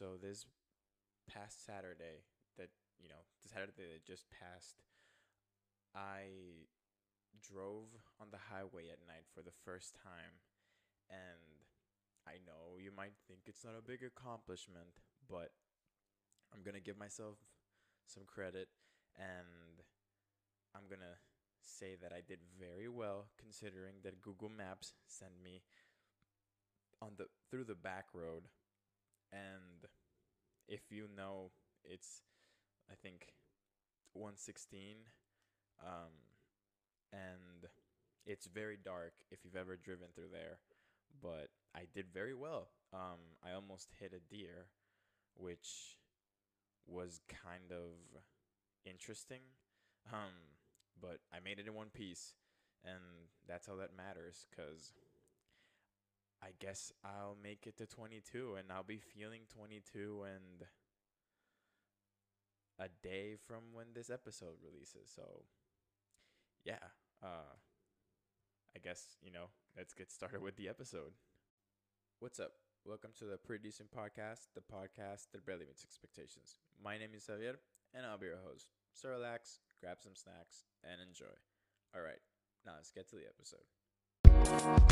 So this past Saturday, that you know, the Saturday that just passed, I drove on the highway at night for the first time, and I know you might think it's not a big accomplishment, but I'm gonna give myself some credit, and I'm gonna say that I did very well considering that Google Maps sent me on the through the back road and if you know it's I think 116 um and it's very dark if you've ever driven through there but I did very well. Um I almost hit a deer which was kind of interesting um but I made it in one piece and that's all that matters cuz I guess I'll make it to 22 and I'll be feeling 22 and a day from when this episode releases. So, yeah, uh I guess, you know, let's get started with the episode. What's up? Welcome to the Pretty Decent Podcast, the podcast that barely meets expectations. My name is Javier, and I'll be your host. So relax, grab some snacks, and enjoy. All right, now let's get to the episode.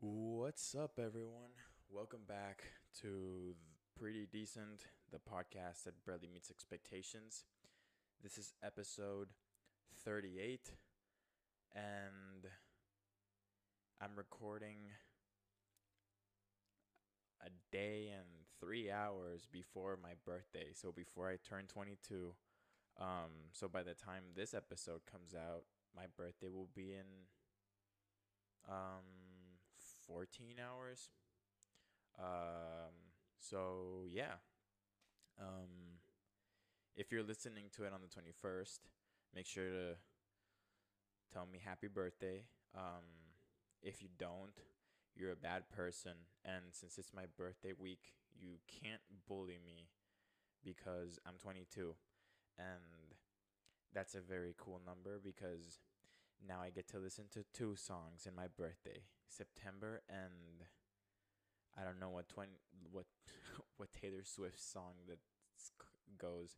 What's up, everyone? Welcome back to Pretty Decent, the podcast that barely meets expectations. This is episode 38, and I'm recording a day and three hours before my birthday. So before I turn 22. Um, so by the time this episode comes out, my birthday will be in um 14 hours. Um, so yeah. Um, if you're listening to it on the 21st, make sure to tell me happy birthday. Um, if you don't, you're a bad person. And since it's my birthday week, you can't bully me because I'm 22. And that's a very cool number because now I get to listen to two songs in my birthday, September and I don't know what 20 what what Taylor Swift song that goes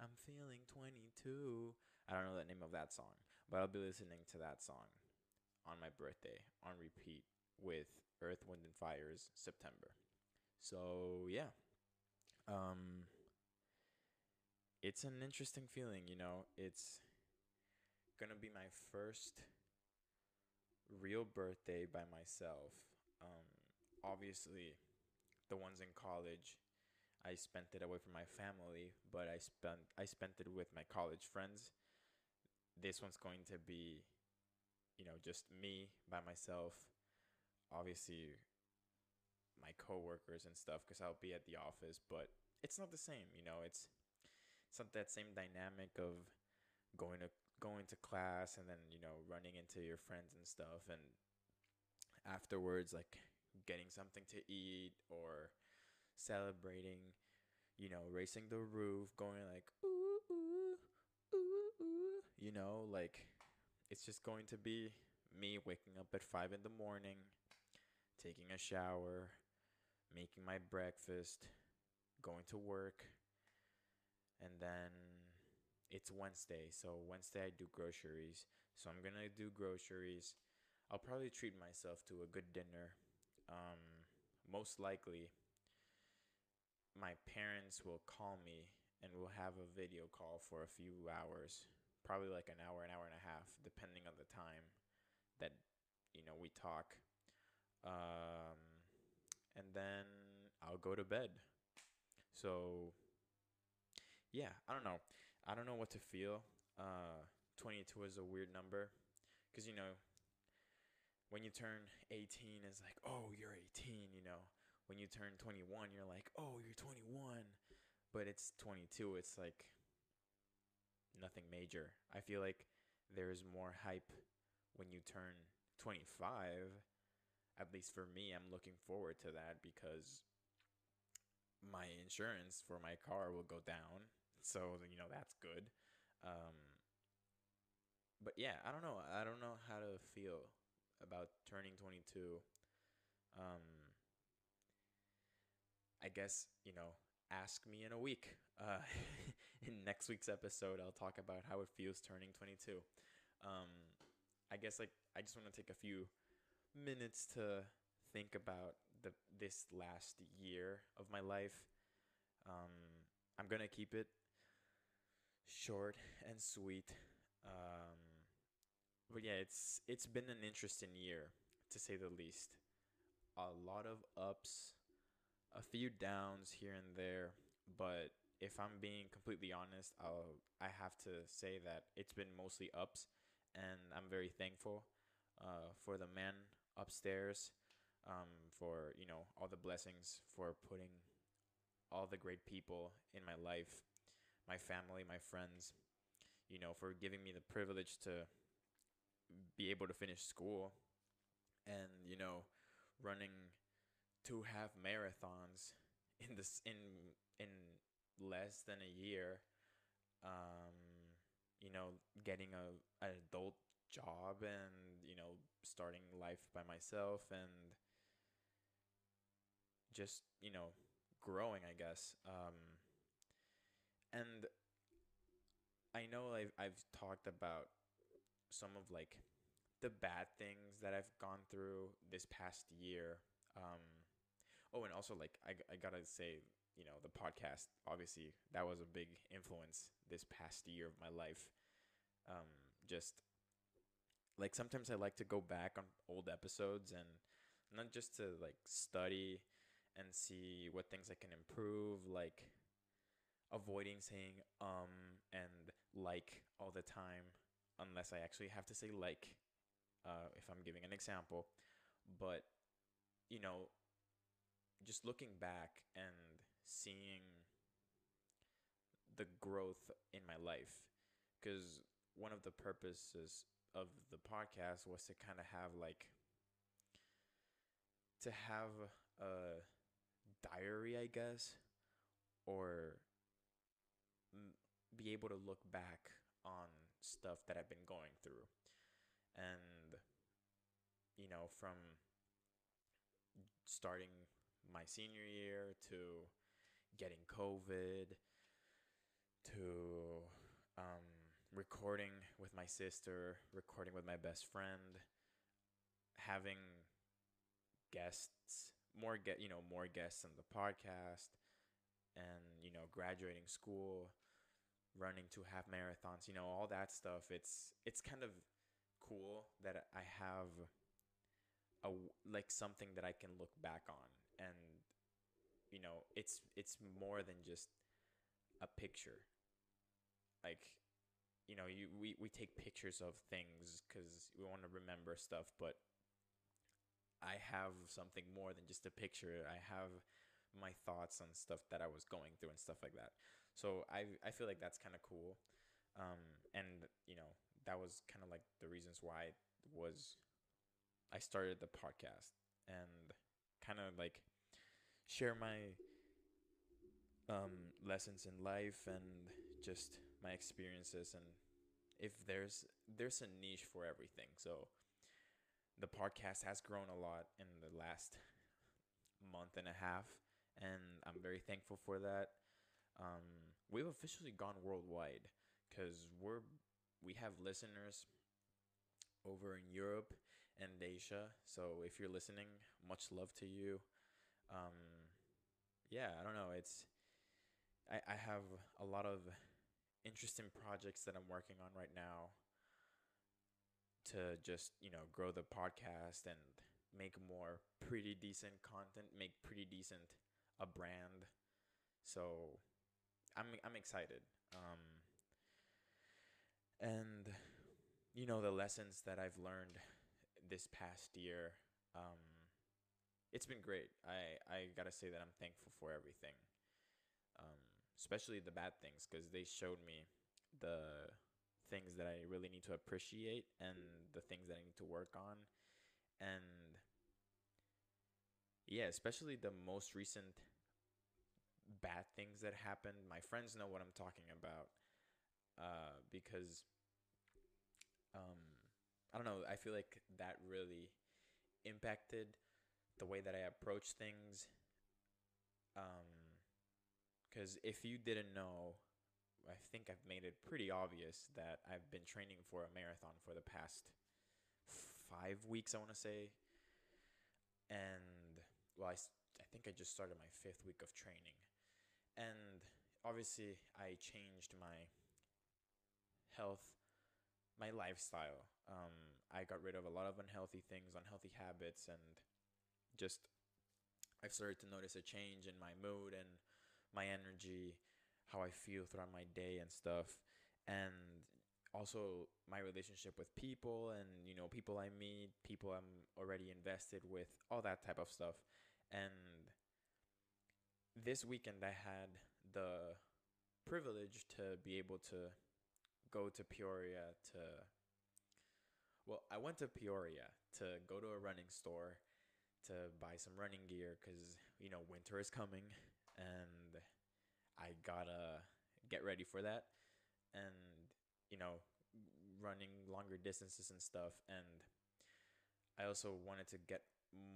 I'm feeling 22. I don't know the name of that song, but I'll be listening to that song on my birthday on repeat with Earth, Wind, and Fire's September. So yeah, um, it's an interesting feeling. You know, it's gonna be my first real birthday by myself. Um, obviously, the ones in college, I spent it away from my family, but I spent I spent it with my college friends. This one's going to be, you know, just me by myself obviously my coworkers and stuff because I'll be at the office, but it's not the same, you know. It's it's not that same dynamic of going to going to class and then you know running into your friends and stuff, and afterwards like getting something to eat or celebrating, you know, racing the roof, going like ooh ooh ooh ooh, you know, like it's just going to be me waking up at five in the morning taking a shower, making my breakfast, going to work, and then it's Wednesday. So Wednesday I do groceries. So I'm gonna do groceries. I'll probably treat myself to a good dinner. Um, most likely, my parents will call me and we'll have a video call for a few hours, probably like an hour, an hour and a half, depending on the time that you know we talk. Um, and then I'll go to bed. So, yeah, I don't know. I don't know what to feel. Uh, 22 is a weird number because, you know, when you turn 18, it's like, oh, you're 18, you know. When you turn 21, you're like, oh, you're 21. But it's 22. It's like nothing major. I feel like there's more hype when you turn 25 at least for me, I'm looking forward to that because my insurance for my car will go down. So, you know, that's good. Um, but yeah, I don't know. I don't know how to feel about turning 22. Um, I guess, you know, ask me in a week. Uh, in next week's episode, I'll talk about how it feels turning 22. Um, I guess like I just want to take a few minutes to think about the this last year of my life. Um, I'm gonna keep it short and sweet. Um, but yeah, it's it's been an interesting year to say the least. A lot of ups, a few downs here and there, but if I'm being completely honest, I'll I have to say that it's been mostly ups, and I'm very thankful uh, for the men upstairs, um, for you know all the blessings, for putting all the great people in my life, my family, my friends, you know, for giving me the privilege to be able to finish school and you know running two half marathons in this in in less than a year um you know getting a an adult job and you know starting life by myself and just you know growing i guess um and i know i've, I've talked about some of like the bad things that I've gone through this past year. Um, oh, and also like I, I gotta say, you know, the podcast obviously that was a big influence this past year of my life. Um, just like sometimes I like to go back on old episodes and not just to like study and see what things I can improve, like avoiding saying um and like all the time unless I actually have to say like uh, if I'm giving an example. But, you know, just looking back and seeing the growth in my life, because one of the purposes of the podcast was to kind of have like, to have a diary, I guess, or be able to look back on stuff that I've been going through. And, you know, from starting my senior year to getting COVID to um, recording with my sister, recording with my best friend, having guests, more get you know more guests on the podcast, and you know graduating school, running to half marathons, you know, all that stuff. It's it's kind of cool that I have a like something that I can look back on and you know, it's it's more than just a picture. Like you know, you we we take pictures of things cuz we want to remember stuff, but I have something more than just a picture. I have my thoughts on stuff that I was going through and stuff like that. So I I feel like that's kind of cool. Um, and you know that was kind of like the reasons why it was I started the podcast and kind of like share my um, lessons in life and just my experiences and if there's there's a niche for everything so the podcast has grown a lot in the last month and a half and i'm very thankful for that um, we've officially gone worldwide because we're we have listeners over in Europe and Asia. So if you're listening, much love to you. Um, yeah, I don't know. It's I, I have a lot of interesting projects that I'm working on right now to just, you know, grow the podcast and make more pretty decent content, make pretty decent a brand. So I'm I'm excited. Um, and you know the lessons that I've learned this past year. Um, it's been great. I I gotta say that I'm thankful for everything, especially the bad things, because they showed me the things that I really need to appreciate and the things that I need to work on, and yeah, especially the most recent bad things that happened. My friends know what I'm talking about uh, because um, I don't know. I feel like that really impacted the way that I approach things. Because if you didn't know, I think I've made it pretty obvious that I've been training for a marathon for the past five weeks, I want to say. And, well, I, I think I just started my fifth week of training. And obviously, I changed my health, my lifestyle. Um, I got rid of a lot of unhealthy things, unhealthy habits, and just I've started to notice a change in my mood and my energy how I feel throughout my day and stuff. And also my relationship with people and you know people I meet, people I'm already invested with, all that type of stuff. And this weekend I had the privilege to be able to go to Peoria to well, I went to Peoria to go to a running store to buy some running gear cuz you know winter is coming and I gotta get ready for that, and you know, running longer distances and stuff. And I also wanted to get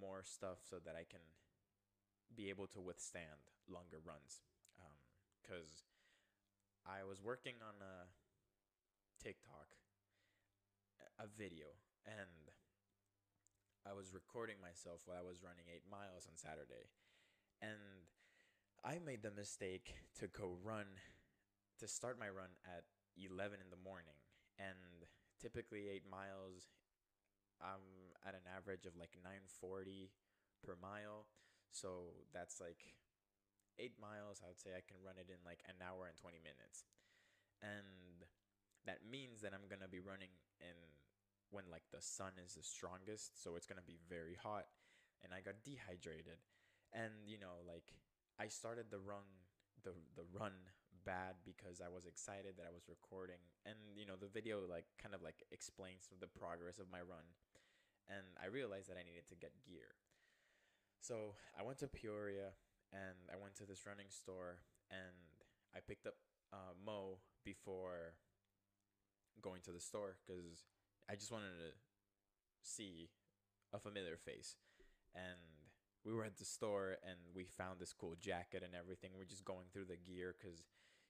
more stuff so that I can be able to withstand longer runs. Because um, I was working on a TikTok, a video, and I was recording myself while I was running eight miles on Saturday. And I made the mistake to go run, to start my run at 11 in the morning. And typically, eight miles, I'm at an average of like 940 per mile. So that's like eight miles. I would say I can run it in like an hour and 20 minutes. And that means that I'm going to be running in when like the sun is the strongest. So it's going to be very hot. And I got dehydrated. And, you know, like I started the run the the run bad because I was excited that I was recording. And you know the video like kind of like explains the progress of my run. And I realized that I needed to get gear. So I went to Peoria and I went to this running store and I picked up uh, Mo before going to the store because I just wanted to see a familiar face. And we were at the store and we found this cool jacket and everything. We're just going through the gear because,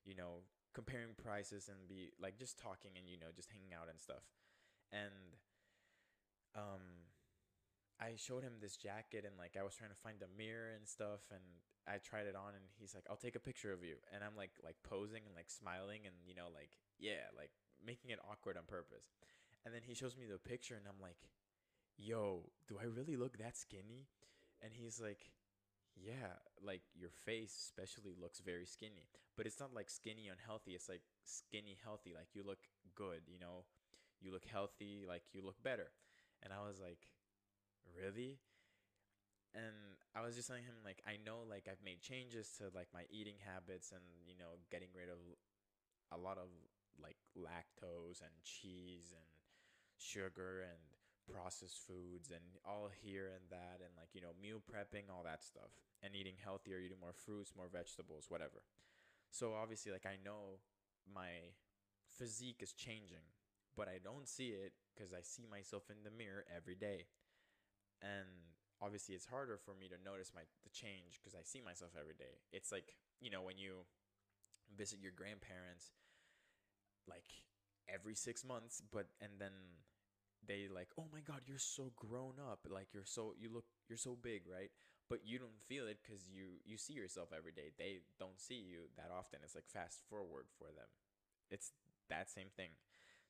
you know, comparing prices and be like just talking and you know just hanging out and stuff. And um, I showed him this jacket and like I was trying to find a mirror and stuff and I tried it on and he's like, "I'll take a picture of you." And I'm like like posing and like smiling and you know like yeah like making it awkward on purpose. And then he shows me the picture and I'm like, "Yo, do I really look that skinny?" And he's like, yeah, like your face especially looks very skinny, but it's not like skinny unhealthy. It's like skinny healthy. Like you look good, you know, you look healthy, like you look better. And I was like, really? And I was just telling him like I know like I've made changes to like my eating habits and you know getting rid of a lot of like lactose and cheese and sugar and processed foods and all here and that and like you know meal prepping all that stuff and eating healthier eating more fruits more vegetables whatever. So obviously like i know my physique is changing but i don't see it because i see myself in the mirror every day. And obviously it's harder for me to notice my the change because i see myself every day. It's like you know when you visit your grandparents like every six months but and then they like oh my god you're so grown up like you're so you look you're so big right? But you don't feel it because you you see yourself every day. They don't see you that often. It's like fast forward for them. It's that same thing.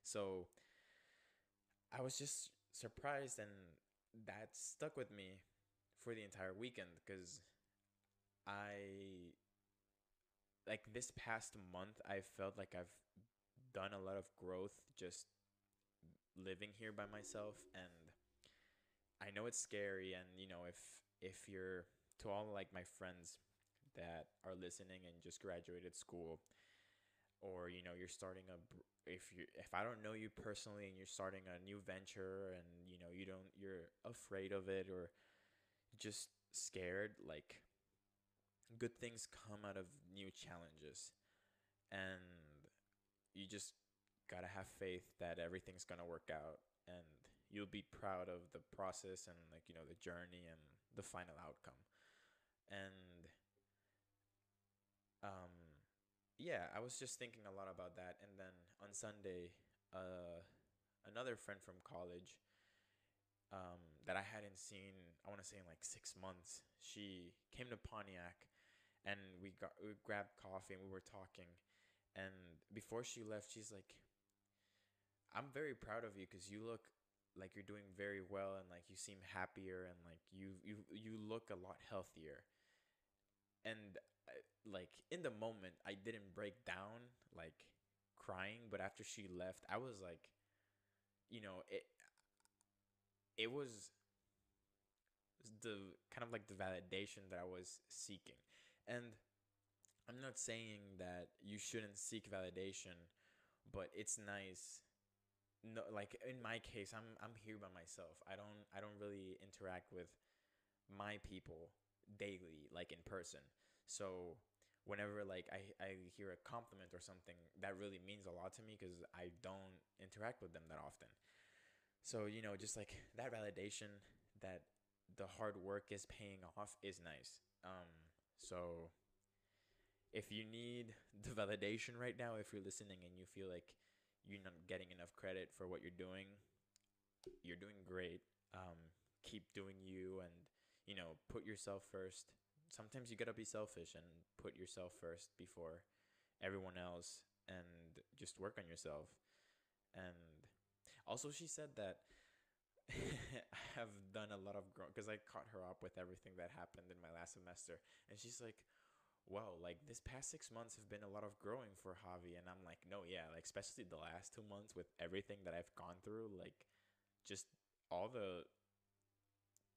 So i was just surprised and that stuck with me for the entire weekend because i like this past month i felt like i've done a lot of growth just living here by myself and I know it's scary and you know if if you're to all like my friends that are listening and just graduated school or you know you're starting a if you if I don't know you personally and you're starting a new venture and you know you don't you're afraid of it or just scared like good things come out of new challenges. And you just gotta have faith that everything's gonna work out and you'll be proud of the process and like you know the journey and the final outcome. And um yeah i was just thinking a lot about that and then on sunday uh another friend from college um that i hadn't seen i want to say in like six months she came to pontiac and we got we grabbed coffee and we were talking and before she left she's like i'm very proud of you because you look like you're doing very well and like you seem happier and like you you you look a lot healthier. And I, like in the moment i didn't break down like crying but after she left i was like you know it it was the kind of like the validation that i was seeking. And i'm not saying that you shouldn't seek validation but it's nice no like in my case i'm i'm here by myself. I don't i don't really interact with my people daily like in person. So whenever like i i hear a compliment or something that really means a lot to me because i don't interact with them that often. So you know just like that validation that the hard work is paying off is nice. Um so if you need the validation right now if you're listening and you feel like you're not getting enough credit for what you're doing, you're doing great. Um, keep doing you and, you know, put yourself first. Sometimes you gotta be selfish and put yourself first before everyone else and just work on yourself. And also, she said that I have done a lot of growth because I caught her up with everything that happened in my last semester. And she's like, wow, like this past six months have been a lot of growing for Javi. And I'm like, no, yeah, like especially the last two months with everything that I've gone through, like just all the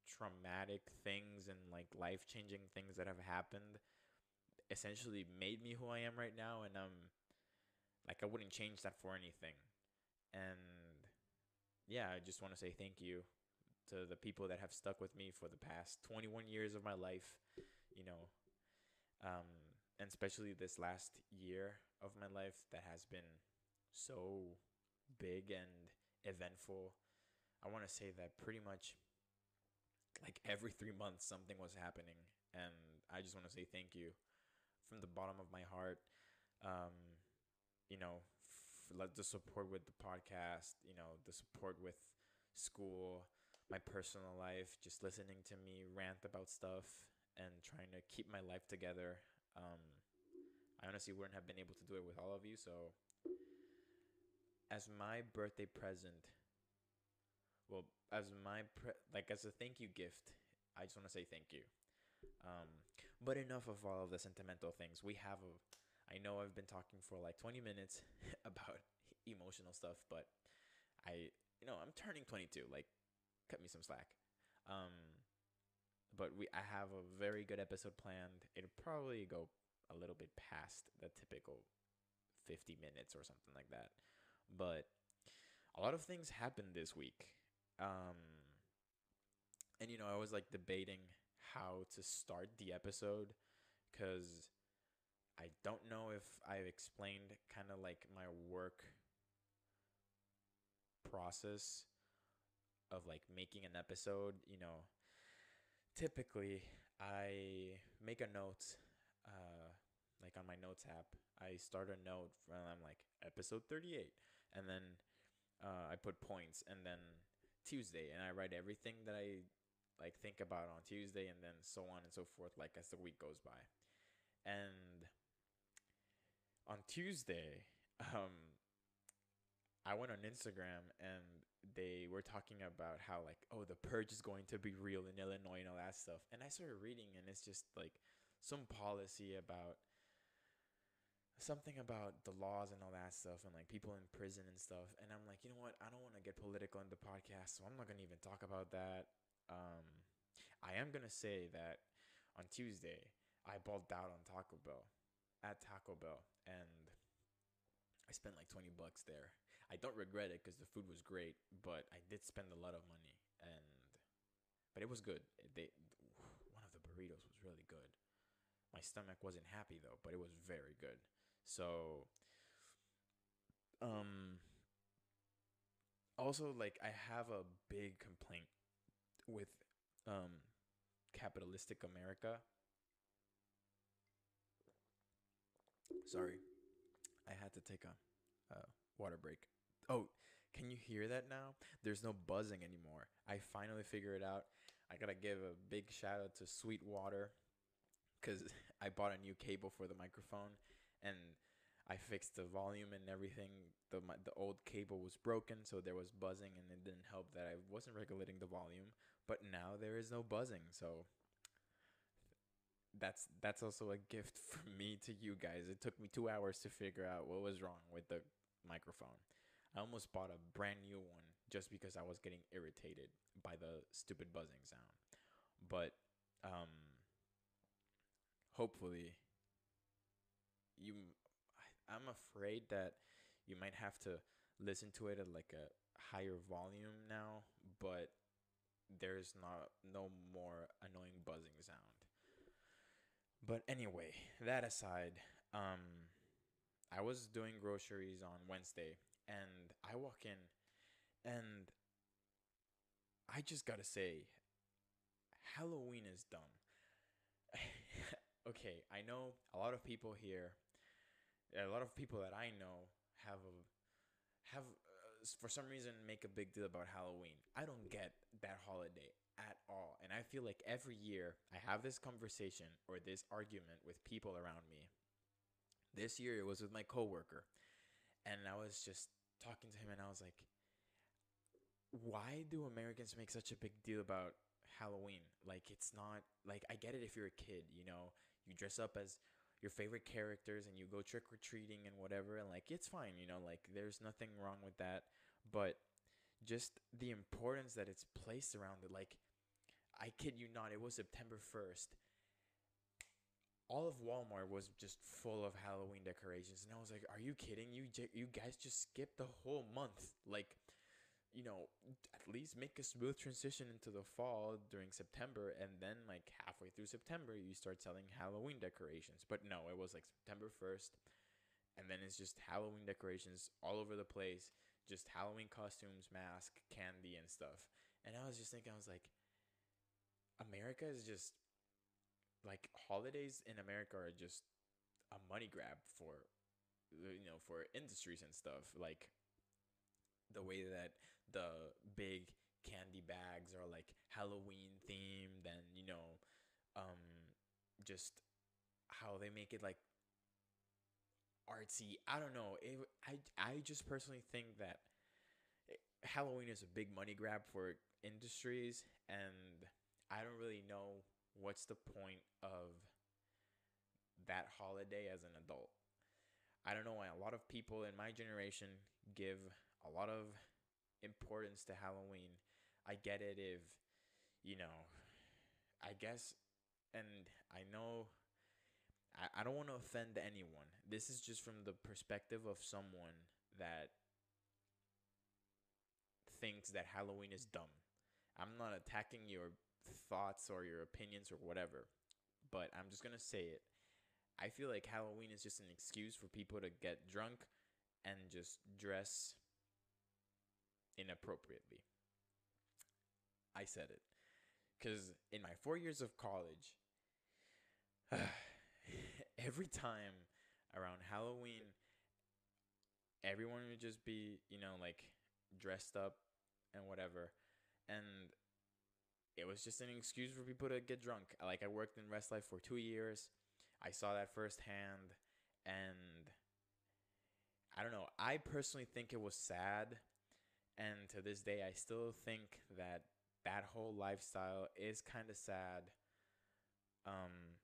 traumatic things and like life changing things that have happened essentially made me who I am right now. And um, like I wouldn't change that for anything. And yeah, I just want to say thank you to the people that have stuck with me for the past 21 years of my life. You know, um, and especially this last year of my life that has been so big and eventful. I want to say that pretty much like every three months something was happening, and I just want to say thank you from the bottom of my heart. Um, you know, f- the support with the podcast, you know, the support with school, my personal life, just listening to me rant about stuff and trying to keep my life together. Um, I honestly wouldn't have been able to do it with all of you. So, as my birthday present, well, as my pre- like as a thank you gift, I just want to say thank you. Um, but enough of all of the sentimental things. We have a. I know I've been talking for like 20 minutes about emotional stuff, but I, you know, I'm turning 22. Like, cut me some slack. Um, but we I have a very good episode planned. It'll probably go a little bit past the typical 50 minutes or something like that. But a lot of things happened this week. Um and you know, I was like debating how to start the episode cuz I don't know if I've explained kind of like my work process of like making an episode, you know, typically I make a note, uh, like on my notes app. I start a note from I'm like episode 38, and then uh, I put points, and then Tuesday, and I write everything that I like think about on Tuesday, and then so on and so forth, like as the week goes by. And on Tuesday, um, I went on Instagram and they were talking about how like oh the purge is going to be real in Illinois and all that stuff. And I started reading and it's just like some policy about something about the laws and all that stuff and like people in prison and stuff. And i'm like you know what? I don't want to get political in the podcast so i'm not to even talk about that. Um i am to say that on tuesday i balled out on taco bell at taco bell and i spent like 20 bucks there I don't regret it because the food was great, but I did spend a lot of money, and but it was good. They one of the burritos was really good. My stomach wasn't happy though, but it was very good. So Um. Also, like I have a big complaint with um capitalistic America. Sorry, I had to take a, a water break. Oh, can you hear that now? There's no buzzing anymore. I finally figured it out. I gotta give a big shout out to Sweetwater because I bought a new cable for the microphone and I fixed the volume and everything. the my, The old cable was broken, so there was buzzing, and it didn't help that I wasn't regulating the volume. But now there is no buzzing, so that's that's also a gift from me to you guys. It took me two hours to figure out what was wrong with the microphone. I almost bought a brand new one just because I was getting irritated by the stupid buzzing sound. But um, hopefully, you I'm afraid that you might have to listen to it at like a higher volume now, but there's not no more annoying buzzing sound. But anyway, that aside, um I was doing groceries on Wednesday and I walk in and I just got to say Halloween is dumb. okay, I know a lot of people here a lot of people that I know have a, have uh, for some reason make a big deal about Halloween. I don't get that holiday at all. And I feel like every year I have this conversation or this argument with people around me. This year it was with my coworker. And I was just talking to him and I was like, why do Americans make such a big deal about Halloween? Like it's not like I get it if you're a kid, you know, you dress up as your favorite characters and you go trick or treating and whatever and like it's fine, you know, like there's nothing wrong with that, but just the importance that it's placed around it like I kid you not, it was September 1st. All of Walmart was just full of Halloween decorations and I was like, "Are you kidding? You you guys just skipped the whole month." Like you know, at least make a smooth transition into the fall during September, and then like halfway through September, you start selling Halloween decorations. But no, it was like September first, and then it's just Halloween decorations all over the place, just Halloween costumes, mask, candy, and stuff. And I was just thinking, I was like, America is just like holidays in America are just a money grab for you know for industries and stuff like the way that the big candy bags are like Halloween themed and you know um just how they make it like artsy. I don't know. It, I I just personally think that Halloween is a big money grab for industries and I don't really know what's the point of that holiday as an adult. I don't know why a lot of people in my generation give a lot of importance to Halloween. I get it if, you know, I guess, and I know I, I don't want to offend anyone. This is just from the perspective of someone that thinks that Halloween is dumb. I'm not attacking your thoughts or your opinions or whatever, but I'm just going to say it. I feel like Halloween is just an excuse for people to get drunk and just dress inappropriately. I said it. Because in my four years of college, every time around Halloween, everyone would just be, you know, like dressed up and whatever. And it was just an excuse for people to get drunk. Like I worked in Res Life for two years. I saw that firsthand. And I don't know. I personally think it was sad and to this day, I still think that that whole lifestyle is kind of sad. Um,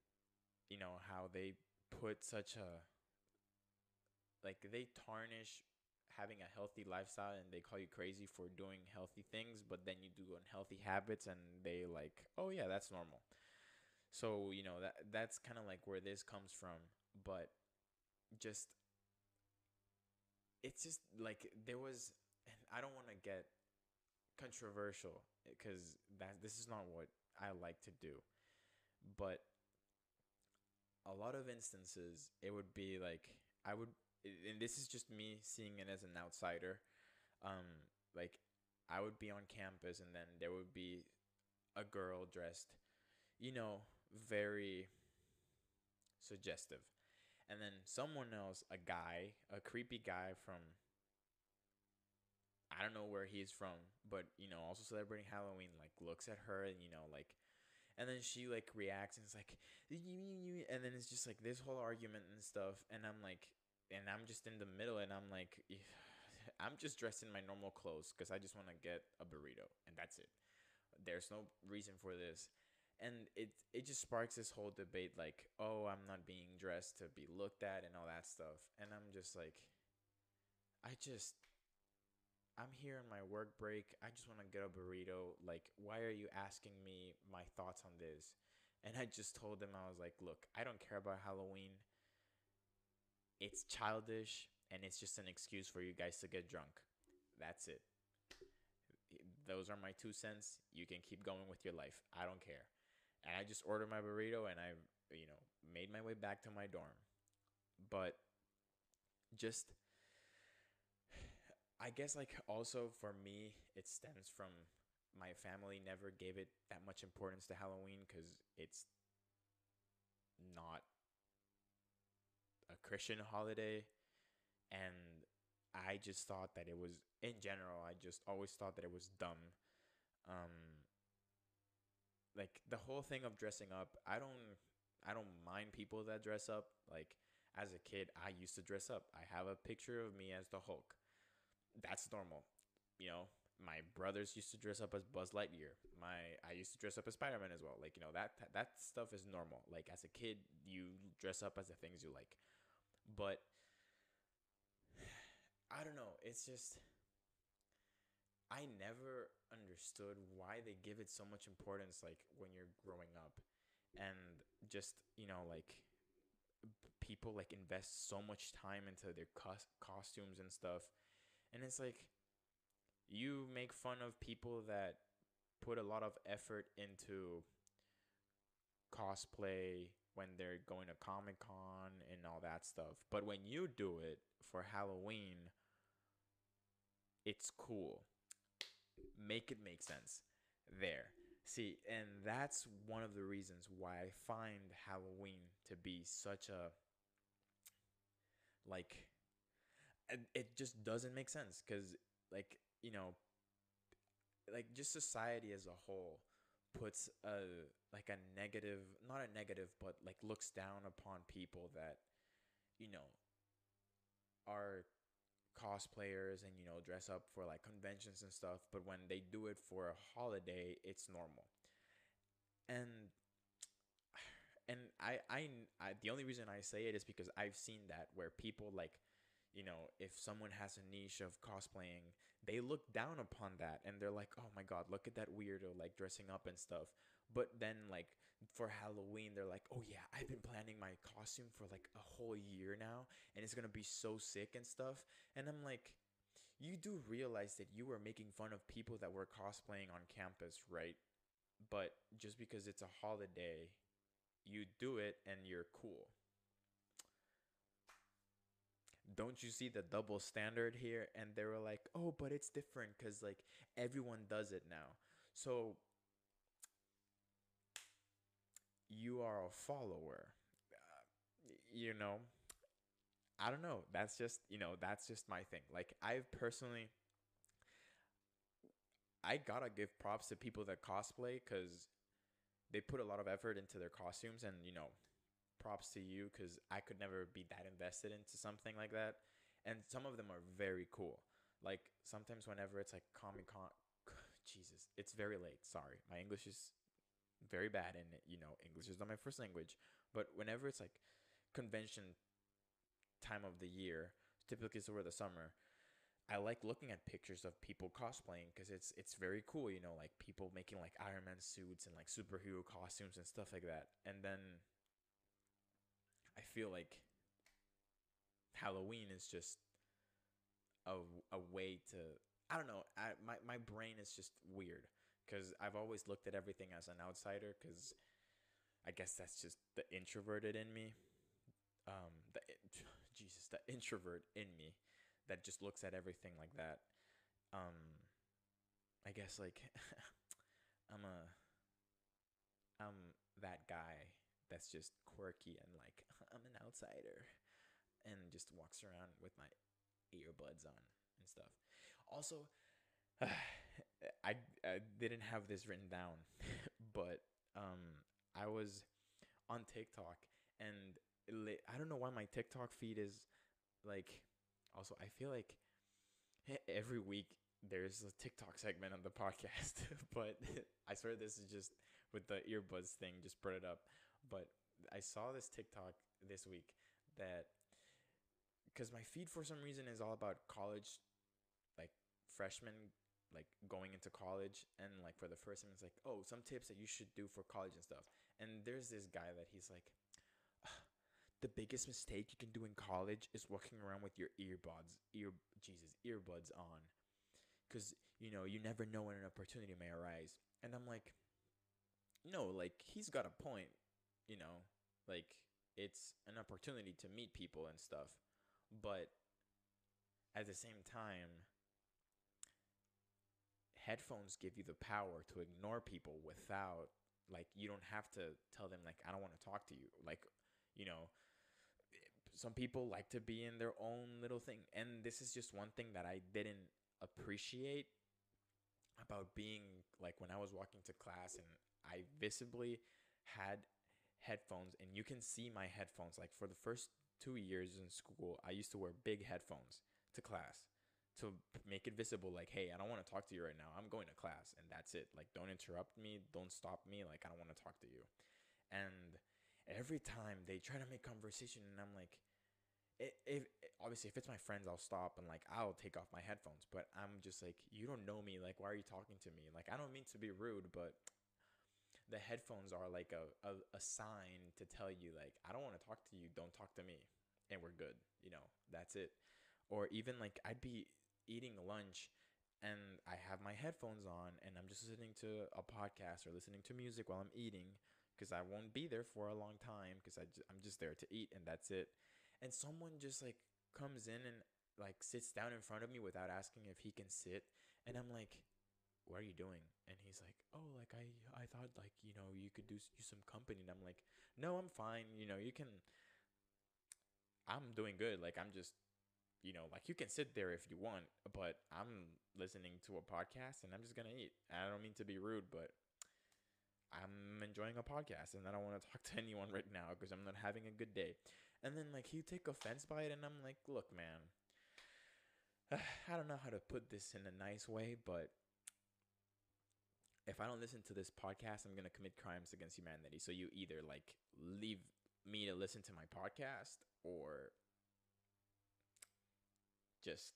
you know, how they put such a, like, they tarnish having a healthy lifestyle and they call you crazy for doing healthy things, but then you do unhealthy habits and they, like, oh, yeah, that's normal. So, you know, that that's kind of like where this comes from. But just, it's just like there was I don't want to get controversial because that this is not what I like to do. But a lot of instances it would be like I would and this is just me seeing it as an outsider. Um, like I would be on campus, and then there would be a girl dressed, you know, very suggestive. And then someone else, a guy, a creepy guy from I don't know where he's from, but you know, also celebrating Halloween, like looks at her and you know, like and then she like reacts and it's like and then it's just like this whole argument and stuff and I'm like and I'm just in the middle and I'm like I'm just dressed in my normal clothes because I just want to get a burrito and that's it. There's no reason for this. And it it just sparks this whole debate like oh i'm not being dressed to be looked at and all that stuff. And i'm just like i just i'm here in my work break. I just want to get a burrito. Like why are you asking me my thoughts on this? And i just told them i was like look i don't care about halloween it's childish and it's just an excuse for you guys to get drunk. That's it. Those are my two cents. You can keep going with your life. I don't care. And I just ordered my burrito and I, you know, made my way back to my dorm. But just, I guess, like, also for me, it stems from my family never gave it that much importance to Halloween because it's not Christian holiday. And I just thought that it was, in general, I just always thought that it was dumb. Um, like the whole thing of dressing up i don't i don't mind people that dress up. Like as a kid i used to dress up. I have a picture of me as the hulk. That's normal you know? My brothers used to dress up as buzz lightyear. My i used to dress up as spider-man as well. Like you know that that stuff is normal. Like as a kid you dress up as the things you like but i don't know it's just I never understood why they give it so much importance like when you're growing up and just, you know, like people like invest so much time into their cos- costumes and stuff. And it's like you make fun of people that put a lot of effort into cosplay when they're going to Comic Con and all that stuff. But when you do it for Halloween, it's cool make it make sense there. See, and that's one of the reasons why I find Halloween to be such a like it just doesn't make sense cuz like, you know, like just society as a whole puts a like a negative, not a negative, but like looks down upon people that you know are cosplayers and you know dress up for like conventions and stuff but when they do it for a holiday it's normal. And and I, I i the only reason i say it is because i've seen that where people like you know if someone has a niche of cosplaying they look down upon that and they're like oh my god look at that weirdo like dressing up and stuff but then like for Halloween, they're like, oh yeah, I've been planning my costume for like a whole year now, and it's gonna be so sick and stuff. And I'm like, you do realize that you were making fun of people that were cosplaying on campus, right? But just because it's a holiday, you do it and you're cool. Don't you see the double standard here? And they were like, oh, but it's different because like everyone does it now. So you are a follower. Uh, you know, I don't know. That's just, you know, that's just my thing. Like, I've personally, I gotta give props to people that cosplay because they put a lot of effort into their costumes, and, you know, props to you because I could never be that invested into something like that. And some of them are very cool. Like, sometimes whenever it's like Comic Con, Jesus, it's very late. Sorry. My English is very bad and you know english is not my first language but whenever it's like convention time of the year typically it's over the summer i like looking at pictures of people cosplaying because it's it's very cool you know like people making like iron man suits and like superhero costumes and stuff like that and then i feel like halloween is just a, a way to i don't know I, my, my brain is just weird because I've always looked at everything as an outsider because I guess that's just the introverted in me. Um, the Jesus, an introvert in me that just looks at everything like that. Um, I guess like I'm a I'm that guy that's just quirky and like I'm an outsider and just walks around with my earbuds on and stuff. Also, I I didn't have this written down, but um I was on TikTok and I don't know why my TikTok feed is like also I feel like every week there's a TikTok segment on the podcast, but I swear this is just with the earbuds thing just brought it up. But I saw this TikTok this week that because my feed for some reason is all about college, like freshmen, like going into college, and like for the first time, it's like, oh, some tips that you should do for college and stuff. And there's this guy that he's like, the biggest mistake you can do in college is walking around with your earbuds, ear, Jesus, earbuds on, because you know you never know when an opportunity may arise. And I'm like, no, like he's got a point, you know, like it's an opportunity to meet people and stuff but at the same time, headphones give you the power to ignore people without like you don't have to tell them like I don't want to talk to you. Like, you know, some people like to be in their own little thing. And this is just one thing that I didn't appreciate about being like when I was walking to class and I visibly had headphones and you can see my headphones. Like for the first two years in school, I used to wear big headphones to class to make it visible like hey i don't want to talk to you right now. I'm going to class and that's it. Like don't interrupt me. Don't stop me. Like i don't want to talk to you. And every time they try to make conversation and i'm like if, obviously if it's my friends i'll stop and like i'll take off my headphones. But i'm just like you don't know me. Like why are you talking to me? Like i don't mean to be rude but the headphones are like a, a, a sign to tell you like i don't want to talk to you don't talk to me and we're good you know that's it. Or even like i'd be eating lunch and i have my headphones on and i'm just listening to a podcast or listening to music while i'm eating because i won't be there for a long time because i'm just there to eat and that's it. And someone just like comes in and like sits down in front of me without asking if he can sit and i'm like what are you doing? And he's like, oh, like I, I thought like, you know, you could do some company. And I'm like, no, I'm fine. You know, you can, I'm doing good. Like I'm just, you know, like you can sit there if you want, but I'm listening to a podcast and I'm just going to eat. I don't mean to be rude, but I'm enjoying a podcast and I don't want to talk to anyone right now because I'm not having a good day. And then like he take offense by it and I'm like, look, man, I don't know how to put this in a nice way, but if I don't listen to this podcast, I'm gonna commit crimes against humanity. So you either like leave me to listen to my podcast or just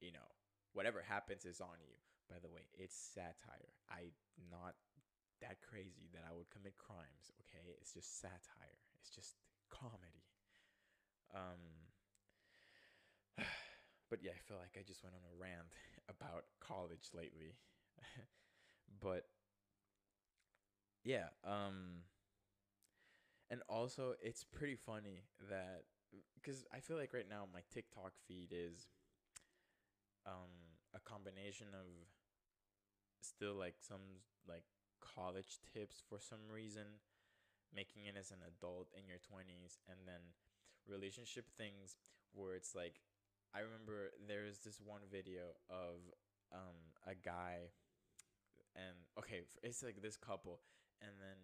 you know whatever happens is on you. By the way it's satire. I not that crazy that i would commit crimes okay? It's just satire. It's just comedy. Um but yeah i feel like i just went on a rant about college lately but yeah, um and also it's pretty funny that because I feel like right now my TikTok feed is um a combination of still like some like college tips for some reason making it as an adult in your 20s and then relationship things where it's like I remember there's this one video of um a guy and okay, it's like this couple, and then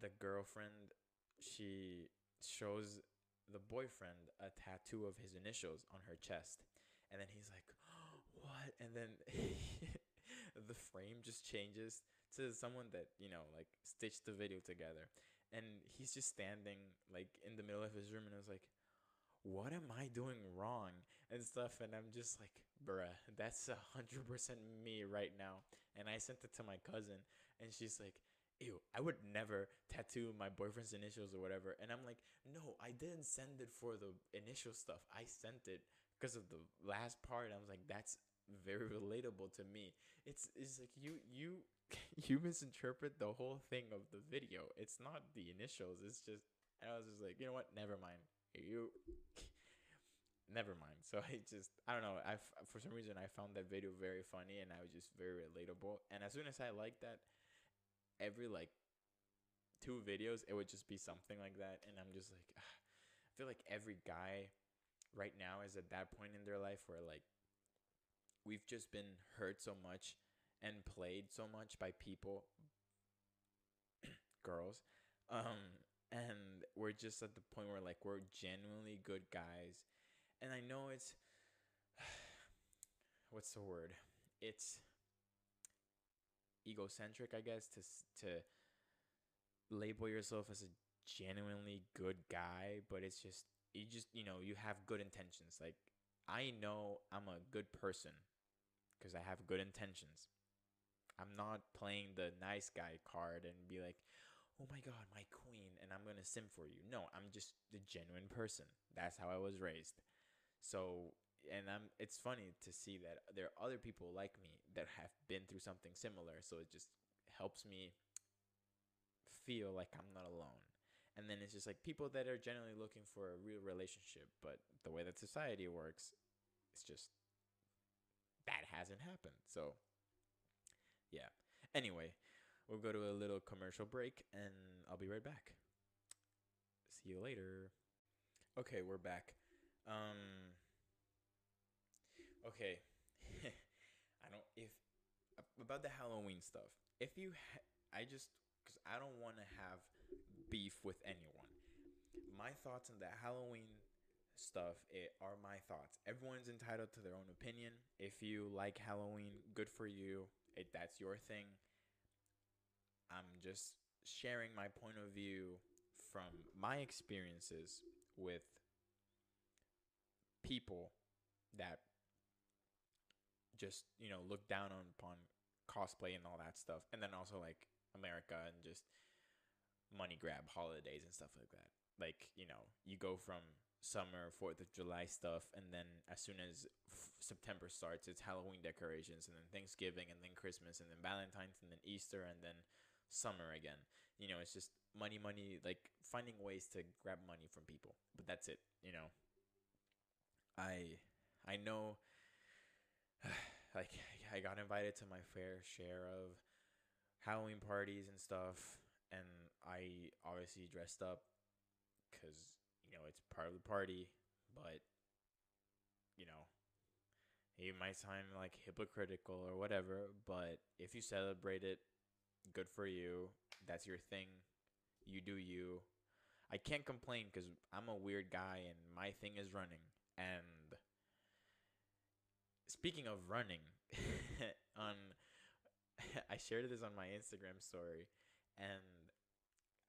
the girlfriend she shows the boyfriend a tattoo of his initials on her chest, and then he's like, "What?" And then the frame just changes to someone that you know like stitched the video together, and he's just standing like in the middle of his room, and I was like, "What am I doing wrong?" and stuff, and I'm just like, "Bruh, that's a hundred percent me right now." and I sent it to my cousin, and she's like, "Ew, I would never tattoo my boyfriend's initials or whatever." And I'm like, "No, I didn't send it for the initial stuff. I sent it because of the last part." I was like, "That's very relatable to me." It's it's like you you you misinterpret the whole thing of the video. It's not the initials. It's just and I was just like, you know what? Never mind. You never mind. So I just I don't know. i for some reason I found that video very funny and I was just very relatable. And as soon as I liked that, every like two videos it would just be something like that, and I'm just like, ah, I feel like every guy right now is at that point in their life where like we've just been hurt so much and played so much by people girls um and we're just at the point where like we're genuinely good guys and I know it's what's the word? It's egocentric, I guess, to to label yourself as a genuinely good guy, but it's just you just you know you have good intentions. Like I know I'm a good person because I have good intentions. I'm not playing the nice guy card and be like, oh my god, my queen, and I'm gonna sim for you. No, I'm just the genuine person. That's how I was raised. So, and I'm it's funny to see that there are other people like me that have been through something similar. So it just helps me feel like I'm not alone. And then it's just like people that are generally looking for a real relationship, but the way that society works, it's just that hasn't happened. So, yeah. Anyway, we'll go to a little commercial break and I'll be right back. See you later. Okay, we're back. Um. Okay. I don't if about the Halloween stuff. If you, ha- I just because I don't want to have beef with anyone. My thoughts on the Halloween stuff it are my thoughts. Everyone's entitled to their own opinion. If you like Halloween, good for you. If that's your thing. I'm just sharing my point of view from my experiences with people that just you know look down on upon cosplay and all that stuff. And then also like america and just money grab holidays and stuff like that. Like you know you go from summer fourth of july stuff and then as soon as f- september starts it's halloween decorations and then thanksgiving and then christmas and then valentine's and then easter and then summer again. You know it's just money money like finding ways to grab money from people but that's it you know? I I know like I got invited to my fair share of Halloween parties and stuff and I obviously dressed up cuz you know it's part of the party but you know it might sound like hypocritical or whatever but if you celebrate it good for you that's your thing you do you I can't complain cuz I'm a weird guy and my thing is running and speaking of running, on I shared this on my Instagram story, and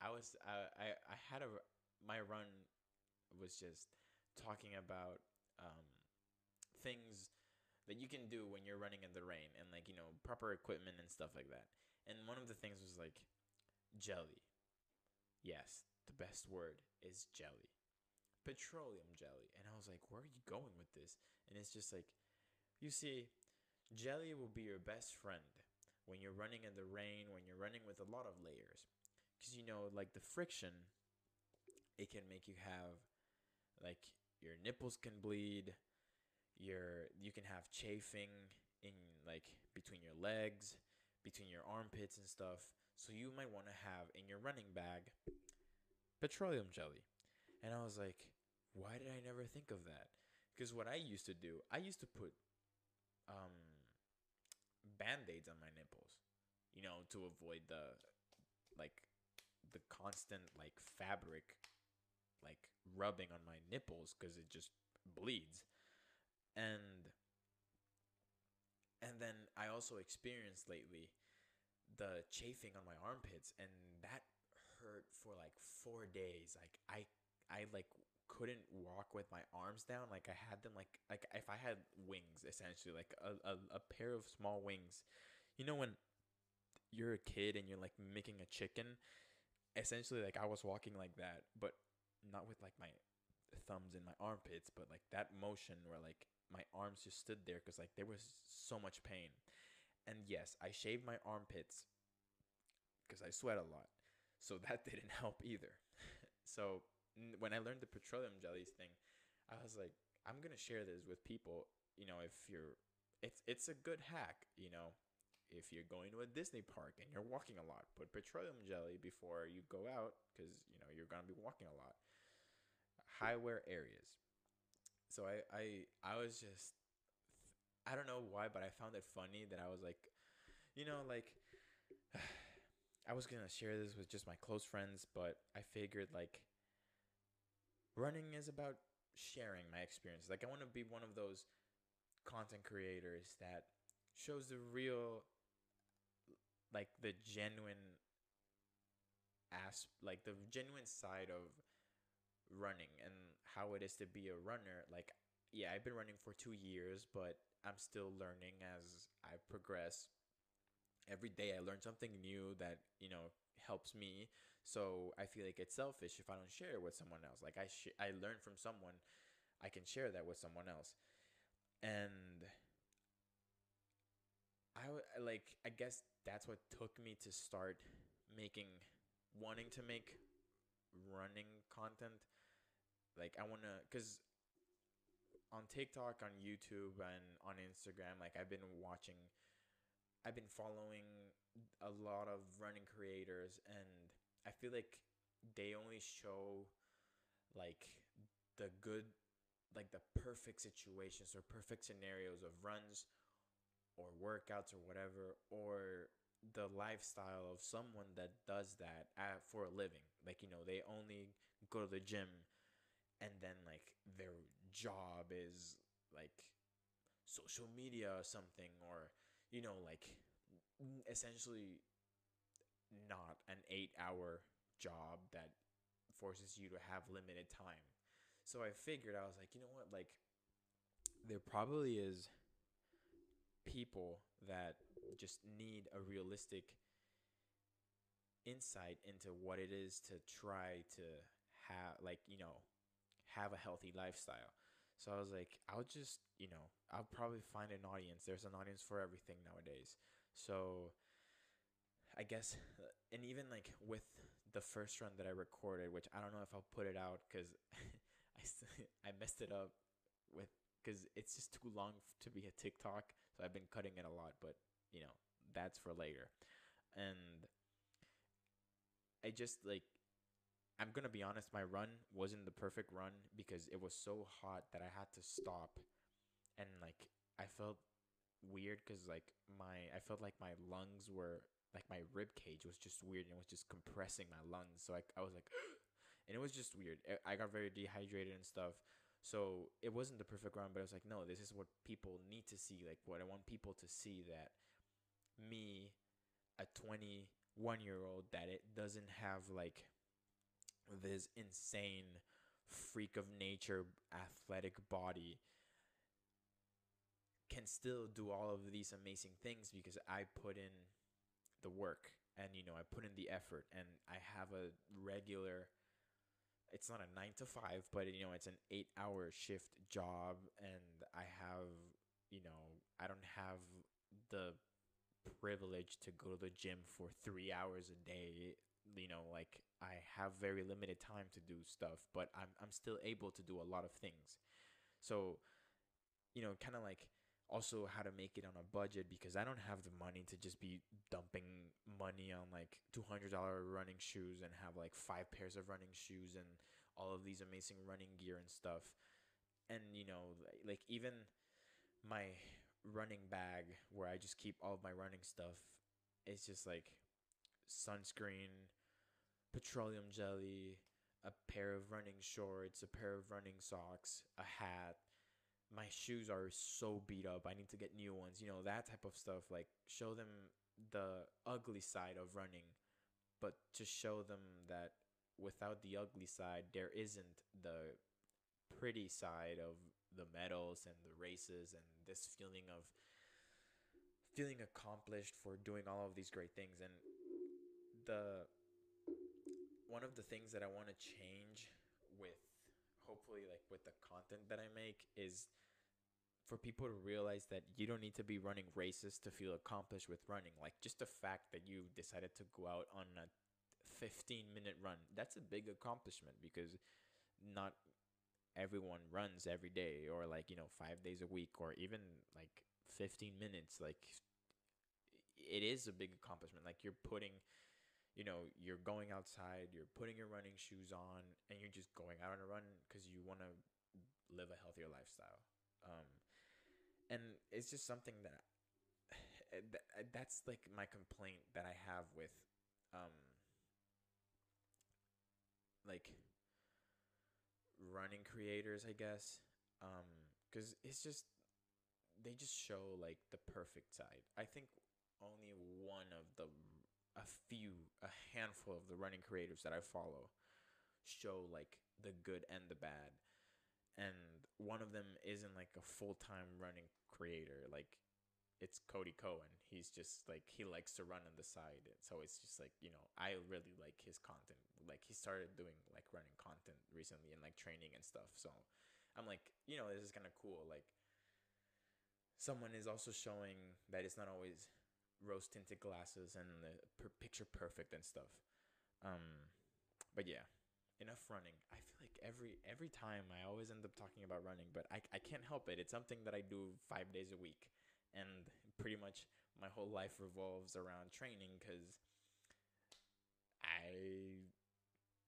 I was I I, I had a my run was just talking about um, things that you can do when you're running in the rain and like you know proper equipment and stuff like that. And one of the things was like jelly. Yes, the best word is jelly petroleum jelly. And I was like, where are you going with this? And it's just like, you see, jelly will be your best friend when you're running in the rain, when you're running with a lot of layers. Because, you know, like the friction, it can make you have, like, your nipples can bleed, your, you can have chafing in, like, between your legs, between your armpits and stuff. So you might want to have in your running bag petroleum jelly. And I was like, why did I never think of that? Because what I used to do, I used to put um, band aids on my nipples, you know, to avoid the like the constant like fabric like rubbing on my nipples because it just bleeds. And and then I also experienced lately the chafing on my armpits and that hurt for like 4 days. Like I I like couldn't walk with my arms down. Like I had them like like if I had wings essentially, like a, a, a pair of small wings. You know when you're a kid and you're like making a chicken, essentially like I was walking like that, but not with like my thumbs in my armpits, but like that motion where like my arms just stood there because like there was so much pain. And yes, I shaved my armpits because I sweat a lot. So that didn't help either. so when I learned the petroleum jellies thing, I was like, I'm gonna share this with people. You know, if you're, it's it's a good hack. You know, if you're going to a Disney park and you're walking a lot, put petroleum jelly before you go out because you know you're gonna be walking a lot. High wear areas. So I I I was just I don't know why, but I found it funny that I was like, you know, like I was gonna share this with just my close friends, but I figured like running is about sharing my experience. Like I want to be one of those content creators that shows the real like the genuine as like the genuine side of running and how it is to be a runner like yeah i've been running for two years but i'm still learning as i progress. Every day i learn something new that you know helps me. So i feel like it's selfish if i don't share it with someone else. Like i sh- i learn from someone i can share that with someone else. And I w- like I guess that's what took me to start making wanting to make running content like I want to cuz on TikTok, on YouTube and on Instagram like I've been watching I've been following a lot of running creators and I feel like they only show like the good like the perfect situations or perfect scenarios of runs or workouts or whatever or the lifestyle of someone that does that at, for a living. Like you know they only go to the gym and then like their job is like social media or something or you know like essentially not an 8 hour job that forces you to have limited time. So i figured i was like you know what? Like there probably is people that just need a realistic insight into what it is to try to have like you know have a healthy lifestyle. So i was like i'll just you know i'll probably find an audience. There's an audience for everything nowadays. So i guess uh, and even like with the first run that i recorded which i don't know if i'll put it out because i i messed it up with because it's just too long to be a tiktok. So I've been cutting it a lot, but you know, that's for later. And I just like I'm to be honest, my run wasn't the perfect run because it was so hot that I had to stop and like I felt weird cuz like my I felt like my lungs were like my rib cage was just weird and it was just compressing my lungs. So I I was like and it was just weird. I got very dehydrated and stuff. So it wasn't the perfect run, but I was like, no, this is what people need to see. Like, what I want people to see that me, a 21 year old, that it doesn't have like this insane freak of nature athletic body can still do all of these amazing things because I put in the work and you know I put in the effort and I have a regular it's not a nine to five, but you know, it's an eight hour shift job and I have, you know, I don't have the privilege to go to the gym for three hours a day. You know, like I have very limited time to do stuff, but I'm I'm still able to do a lot of things. So, you know, kind of like also how to make it on a budget because I don't have the money to just be dumping money on like $200 running shoes and have like five pairs of running shoes and all of these amazing running gear and stuff. And you know, like even my running bag where I just keep all of my running stuff, it's just like sunscreen, petroleum jelly, a pair of running shorts, a pair of running socks, a hat, my shoes are so beat up. I need to get new ones. You know, that type of stuff. Like, show them the ugly side of running, but to show them that without the ugly side, there isn't the pretty side of the medals and the races and this feeling of feeling accomplished for doing all of these great things and the one of the things that I want to change with hopefully like with the content that I make is for people to realize that you don't need to be running races to feel accomplished with running. Like just the fact that you decided to go out on a 15 minute run, that's a big accomplishment because not everyone runs every day or like you know five days a week or even like 15 minutes like it is a big accomplishment like you're putting you know you're going outside you're putting your running shoes on and you're just going out on a run because you want to live a healthier lifestyle um, and it's just something that that's like my complaint that i have with um, like running creators, I guess. Um, cuz it's just they just show like the perfect side. I think only one of the a few a handful of the running creators that I follow show like the good and the bad. And one of them isn't like a full-time running creator. Like it's Cody Cohen. He's just like he likes to run on the side. So it's just like, you know, I really like his content. Like he started doing like running content recently and like training and stuff. So I'm like, you know, this is kind of cool. Like someone is also showing that it's not always rose tinted glasses and the per- picture perfect and stuff. Um but yeah, enough running. I feel like every every time I always end up talking about running, but I I can't help it. It's something that I do 5 days a week and pretty much my whole life revolves around training because I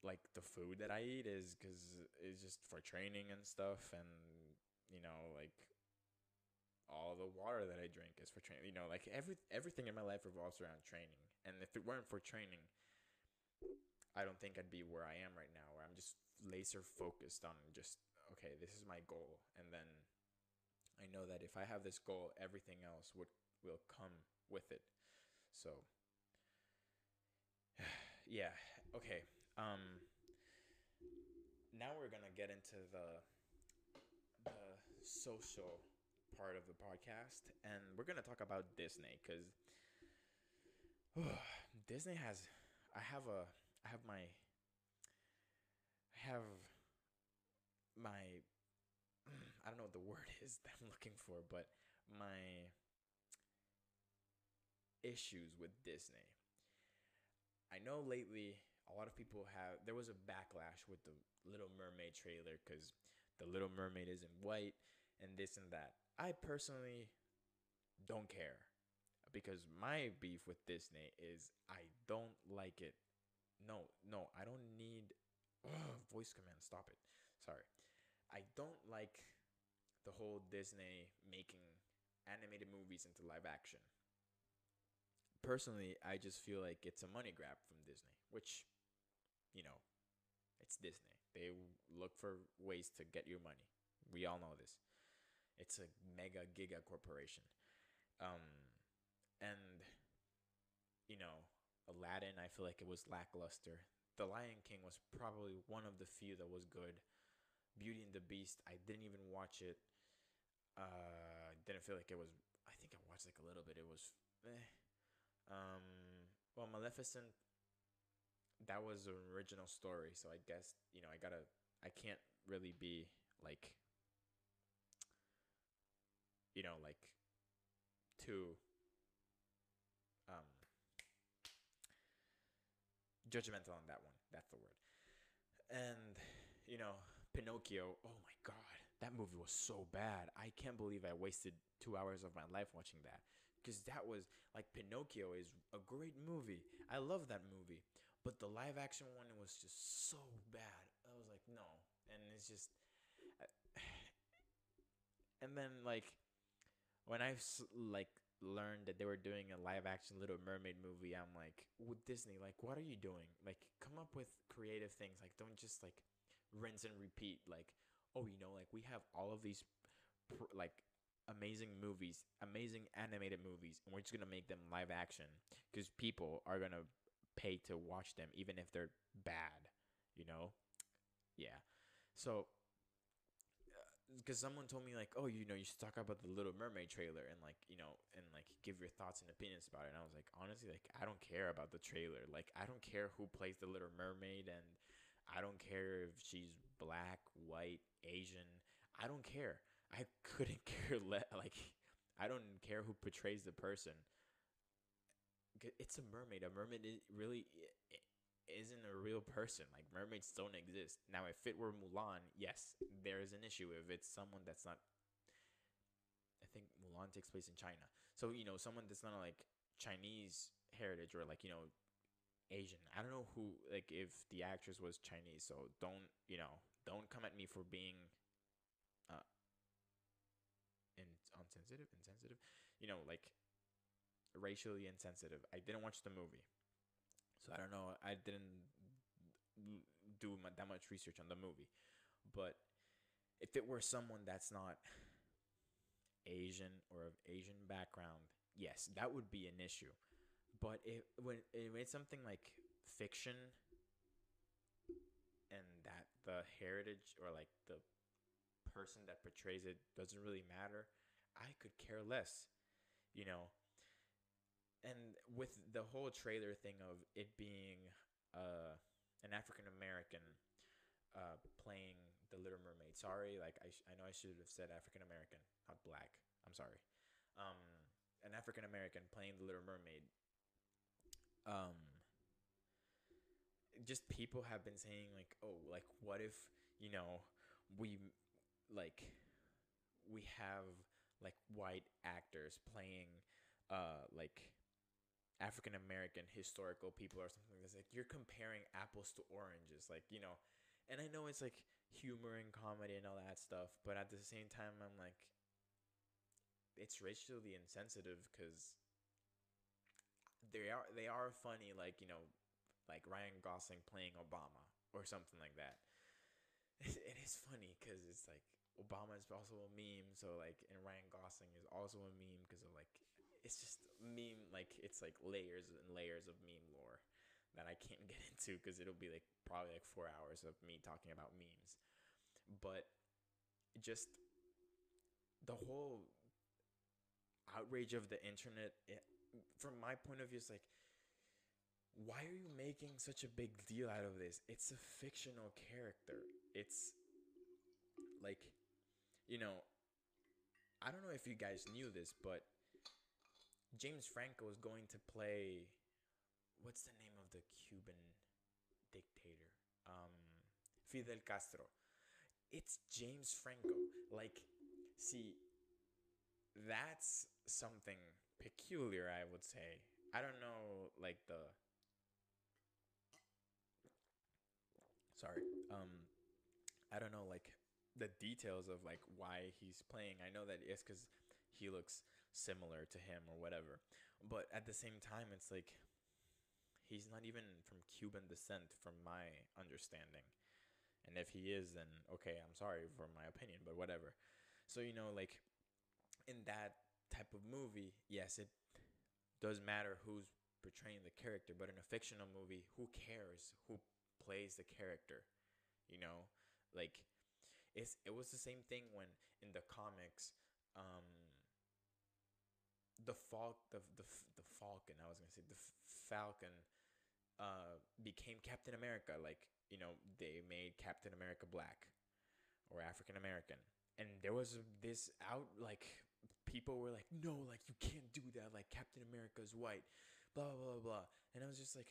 like the food that I eat is because it's just for training and stuff, and you know, like all the water that I drink is for training. You know, like every everything in my life revolves around training, and if it weren't for training, I don't think I'd be where I am right now, where I'm just laser focused on just okay, this is my goal, and then I know that if I have this goal, everything else would will come with it. So yeah, okay. Um now we're to get into the the social part of the podcast and we're to talk about Disney cuz Disney has I have a I have my I have my I don't know what the word is that I'm looking for, but my issues with Disney. I know lately a lot of people have there was a backlash with the Little Mermaid trailer cuz the Little Mermaid is in white and this and that. I personally don't care because my beef with Disney is I don't like it. No, no, I don't need ugh, voice command. Stop it. Sorry. I don't like the whole Disney making animated movies into live action. Personally, I just feel like it's a money grab from Disney, which, you know, it's Disney. They look for ways to get your money. We all know this. It's a mega giga corporation. Um, and, you know, Aladdin, I feel like it was lackluster. The Lion King was probably one of the few that was good. Beauty and the Beast, I didn't even watch it. Uh, didn't feel like it was. I think I watched like a little bit. It was, eh. Um, well, Maleficent. That was an original story, so I guess you know I gotta. I can't really be like. You know, like, too. Um. Judgmental on that one. That's the word. And you know, Pinocchio. Oh my god that movie was so bad. I can't believe I wasted two hours of my life watching that. Because that was like Pinocchio is a great movie. I love that movie. But the live action one was just so bad. I was like, no. And it's just. And then, like, when I like learned that they were doing a live action Little Mermaid movie, I'm like, with Disney, like, what are you doing? Like, come up with creative things. Like, don't just like rinse and repeat. Like, oh, you know, like we have all of these pr- like amazing movies, amazing animated movies, and we're just gonna make them live action because people are gonna pay to watch them, even if they're bad. You know, yeah. So, because someone told me like, oh, you know, you should talk about the Little Mermaid trailer and like, you know, and like give your thoughts and opinions about it. And I was like, honestly, like I don't care about the trailer. Like I don't care who plays the Little Mermaid and I don't care if she's black, white, Asian. I don't care. I couldn't care less. like I don't care who portrays the person. It's a mermaid. A mermaid really isn't a real person. Like mermaids don't exist. Now, if it were Mulan, yes, there is an issue. If it's someone that's not, I think Mulan takes place in China. So you know, someone that's not like Chinese heritage or like you know Asian. I don't know who like if the actress was Chinese. So don't you know? Don't come at me for being uh in insensitive, insensitive. You know, like racially insensitive. I didn't watch the movie, so I don't know. I didn't do that much research on the movie, but if it were someone that's not Asian or of Asian background, yes, that would be an issue. But if when, when it's something like fiction and that the heritage or like the person that portrays it doesn't really matter, I could care less. You know, and with the whole trailer thing of it being uh, an African American uh, playing the Little Mermaid. Sorry, like I, sh- I know I should have said African American, not black. I'm sorry. Um, an African American playing the Little Mermaid. Um, just people have been saying like, oh, like what if you know we like we have like white actors playing uh like African American historical people or something that's like you're comparing apples to oranges like you know. And I know it's like humor and comedy and all that stuff but at the same time I'm like it's racially insensitive because they are they are funny like you know like Ryan Gosling playing Obama or something like that. It is funny because it's like Obama is also a meme so like and Ryan Gosling is also a meme because of like it's just meme like it's like layers and layers of meme lore that I can't get into because it'll be like probably like four hours of me talking about memes. But just the whole outrage of the internet, it, from my point of view, is like, why are you making such a big deal out of this? It's a fictional character. It's like, you know, I don't know if you guys knew this, but James Franco is going to play. What's the name of the Cuban dictator? Um, Fidel Castro. It's James Franco. Like, see, that's something peculiar, I would say. I don't know, like the. Sorry. Um, I don't know, like the details of like why he's playing. I know that it's because he looks similar to him or whatever. But at the same time, it's like he's not even from Cuban descent, from my understanding. And if he is, then okay, I'm sorry for my opinion, but whatever. So, you know, like in that type of movie, yes, it does matter who's portraying the character, but in a fictional movie, who cares who plays the character? You know, like it's it was the same thing when in the comics, um, the Falk the the the Falcon I was gonna say the Falcon uh became Captain America like you know they made Captain America black or African American. And there was this out like people were like no like you can't do that like Captain America is white blah blah blah blah. And I was just like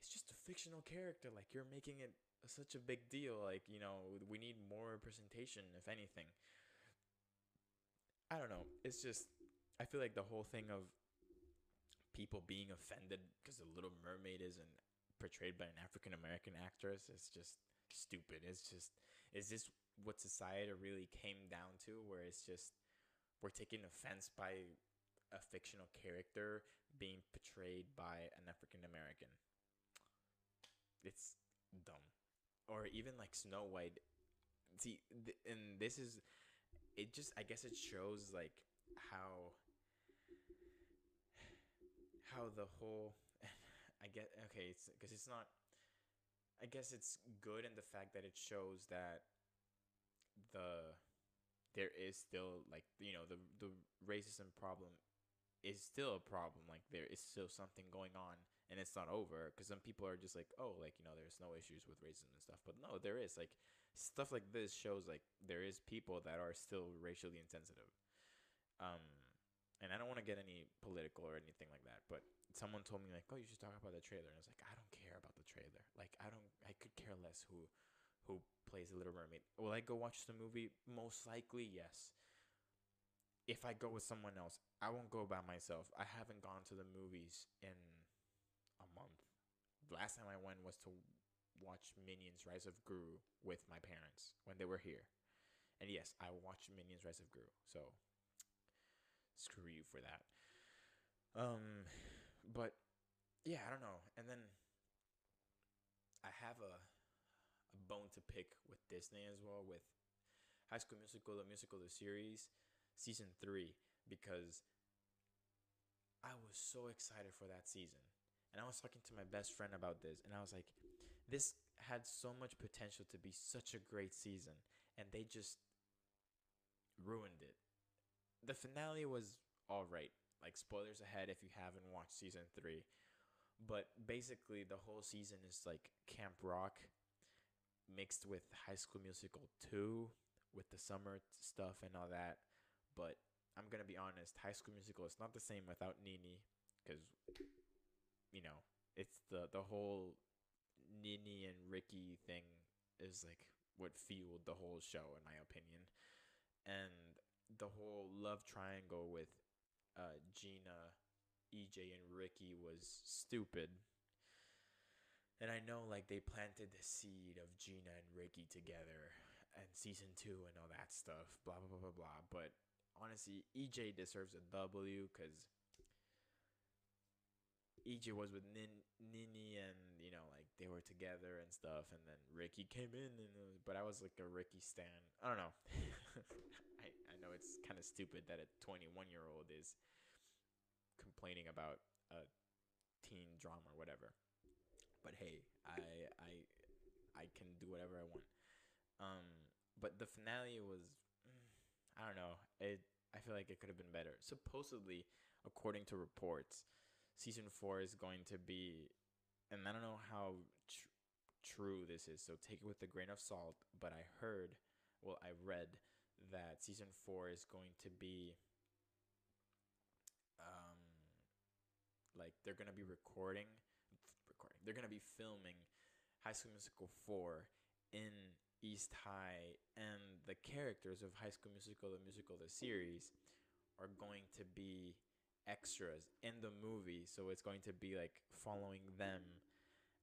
it's just a fictional character like you're making it such a big deal like you know we need more representation if anything. I don't know it's just I feel like the whole thing of people being offended because the Little Mermaid isn't portrayed by an African American actress is just stupid. It's just is this what society really came down to where it's just we're taking offense by a fictional character being portrayed by an African American. It's dumb. Or even like Snow White. See, th- and this is it just I guess it shows like how how the whole I get okay, it's because it's not. I guess it's good in the fact that it shows that the there is still like you know the the racism problem is still a problem. Like there is still something going on, and it's not over. Because some people are just like, oh, like you know, there's no issues with racism and stuff. But no, there is. Like stuff like this shows like there is people that are still racially insensitive. Um, and I don't want to get any political or anything like that, but someone told me like, "Oh, you should talk about the trailer." And I was like, "I don't care about the trailer. Like, I don't. I could care less who, who plays the Little Mermaid. Will I go watch the movie? Most likely, yes. If I go with someone else, I won't go by myself. I haven't gone to the movies in a month. Last time I went was to watch Minions: Rise of Gru with my parents when they were here. And yes, I watched Minions: Rise of Gru. So screw you for that. Um, but yeah, I don't know. And then I have a a bone to pick with Disney as well with High School Musical, the musical, the series, season three, because I was so excited for that season. And I was talking to my best friend about this, and I was like, this had so much potential to be such a great season, and they just ruined it. The finale was all right. Like spoilers ahead if you haven't watched season 3. But basically the whole season is like Camp Rock mixed with High School Musical 2 with the summer stuff and all that. But I'm to be honest, High School Musical is not the same without Nini cuz you know, it's the the whole Nini and Ricky thing is like what fueled the whole show in my opinion. And the whole love triangle with uh, Gina, EJ, and Ricky was stupid. And I know like they planted the seed of Gina and Ricky together and season two and all that stuff, blah blah blah blah blah. But honestly, EJ deserves a W because EJ was with Nin- Nini and you know like they were together and stuff, and then Ricky came in and was, but I was like a Ricky stan. I don't know. I know it's kind of stupid that a 21 year old is complaining about a teen drama or whatever. But hey, I I I can do whatever I want. Um, but the finale was mm, I don't know. It I feel like it could have been better. Supposedly, according to reports, season 4 is going to be and I don't know how tr- true this is, so take it with a grain of salt, but I heard, well, I read that season 4 is going to be um like they're gonna be recording, recording. They're gonna be filming High School Musical four in East High, and the characters of High School Musical, the musical, the series, are going to be extras in the movie. So it's going to be like following them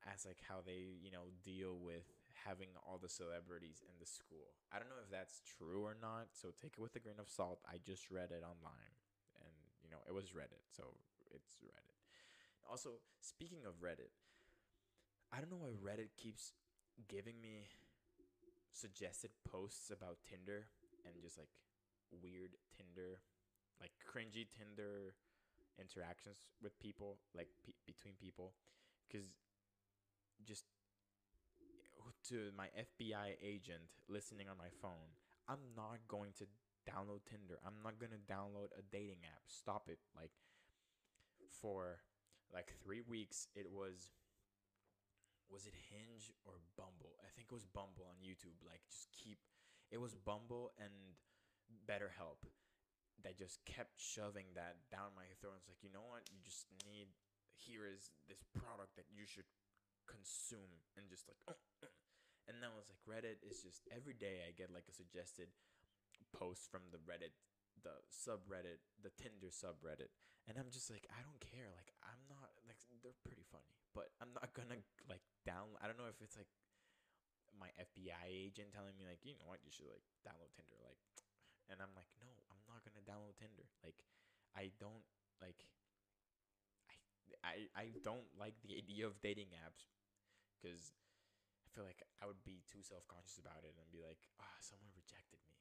as like how they you know deal with having all the celebrities in the school. I don't know if that's true or not, so take it with a grain of salt. I just read it online, and you know it was Reddit, so it's Reddit. Also, speaking of Reddit, I don't know why Reddit keeps giving me suggested posts about Tinder and just like weird Tinder, like cringy Tinder interactions with people, like pe- between people, because just to my FBI agent listening on my phone, I'm not going to download Tinder. I'm not going to download a dating app. Stop it. Like for like three weeks it was was it Hinge or Bumble? I think it was Bumble on YouTube. Like just keep it was Bumble and BetterHelp that just kept shoving that down my throat. It's like, you know what? You just need here is this product that you should consume and just like and then I was like Reddit is just every day I get like a suggested post from the Reddit the subreddit, the Tinder subreddit, and I'm just like, I don't care. Like, I'm not like they're pretty funny, but I'm not gonna like down. I don't know if it's like my FBI agent telling me like, you know what, you should like download Tinder, like, and I'm like, no, I'm not gonna download Tinder. Like, I don't like. I, I, I don't like the idea of dating apps because I feel like I would be too self conscious about it and be like, ah, oh, someone rejected me.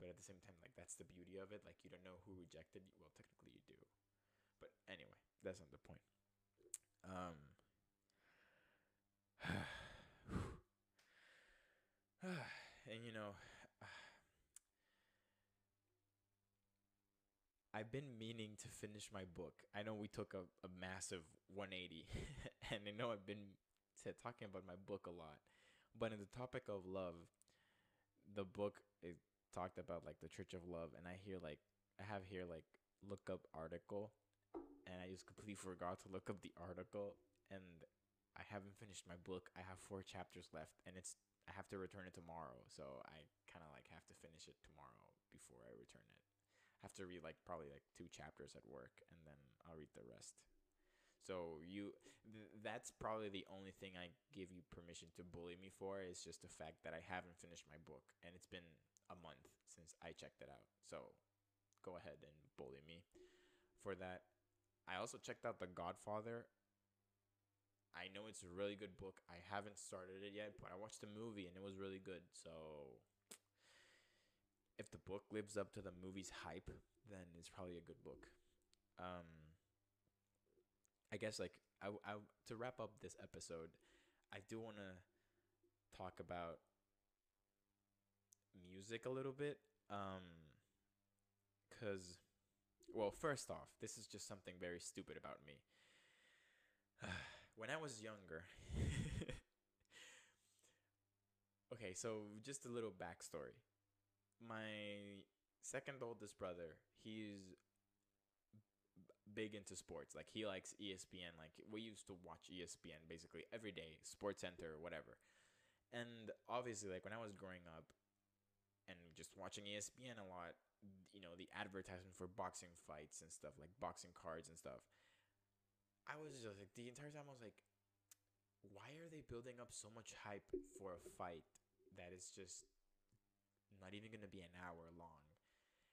But at the same time like that's the beauty of it. Like you don't know who rejected you. Well technically you do. But anyway that's not the point. Um and you know I've been meaning to finish my book. I know we took a, a massive 180 and I know I've been talking about my book a lot. But in the topic of love, the book is talked about like the Church of Love, and I hear like I have here like look up article, and I just completely forgot to look up the article, and I haven't finished my book. I have four chapters left, and it's I have to return it tomorrow. So I kind of like have to finish it tomorrow before I return it. I have to read like probably like two chapters at work, and then I'll read the rest. So you, th- that's probably the only thing I give you permission to bully me for is just the fact that I haven't finished my book, and it's been a month since I checked it out. So go ahead and bully me for that. I also checked out The Godfather. I know it's a really good book. I haven't started it yet, but I watched the movie and it was really good. So if the book lives up to the movie's hype, then it's probably a good book. Um I guess like I, I to wrap up this episode, I do want to talk about music a little bit um cuz well, first off, this is just something very stupid about me. when I was younger, okay, so just a little backstory. My second oldest brother, he's big into sports. Like he likes ESPN. Like we used to watch ESPN basically every day, Sports Center, whatever. And obviously, like when I was growing up and just watching ESPN a lot, you know, the advertisement for boxing fights and stuff, like boxing cards and stuff. I was just like the entire time I was like, why are they building up so much hype for a fight that is just not even gonna be an hour long?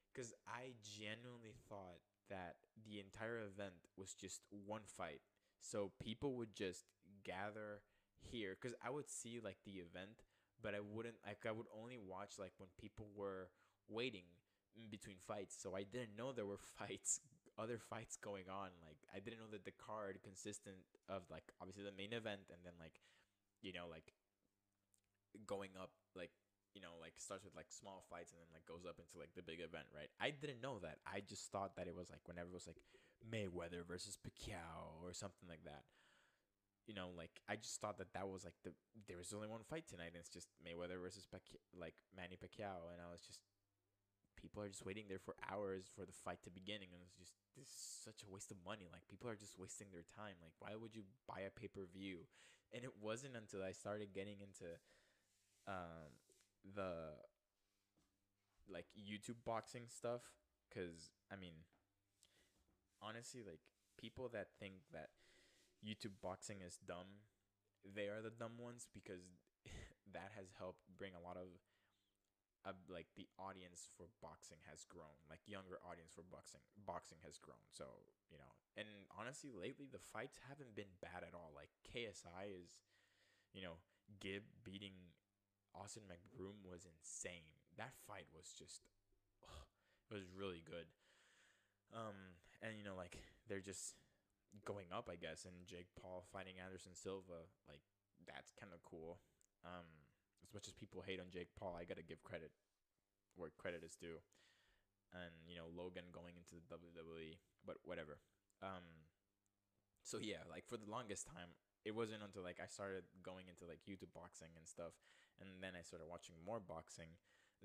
Because I genuinely thought that the entire event was just one fight. So people would just gather here because I would see like the event, but I wouldn't like I would only watch like when people were waiting in between fights. So I didn't know there were fights, other fights going on. Like I didn't know that the card consistent of like obviously the main event and then like you know like going up like you know, like starts with like small fights and then like goes up into like the big event, right? I didn't know that. I just thought that it was like whenever it was like Mayweather versus Pacquiao or something like that. You know, like I just thought that that was like the there was only one fight tonight, and it's just Mayweather versus Pacquiao, like Manny Pacquiao, and I was just people are just waiting there for hours for the fight to begin, and it was just this is such a waste of money. Like people are just wasting their time. Like why would you buy a pay per view? And it wasn't until I started getting into um the like YouTube boxing stuff cuz I mean honestly like people that think that YouTube boxing is dumb they are the dumb ones because that has helped bring a lot of uh, like the audience for boxing has grown like younger audience for boxing boxing has grown. So you know and honestly lately the fights haven't been bad at all. Like KSI is you know Gib beating Austin McBroom was insane. That fight was just, oh, it was really good. Um, and you know, like they're just going up, I guess. And Jake Paul fighting Anderson Silva, like that's kind of cool. Um, as much as people hate on Jake Paul, I gotta give credit where credit is due. And you know, Logan going into the WWE, but whatever. Um, so yeah, like for the longest time, it wasn't until like I started going into like YouTube boxing and stuff, and then I started watching more boxing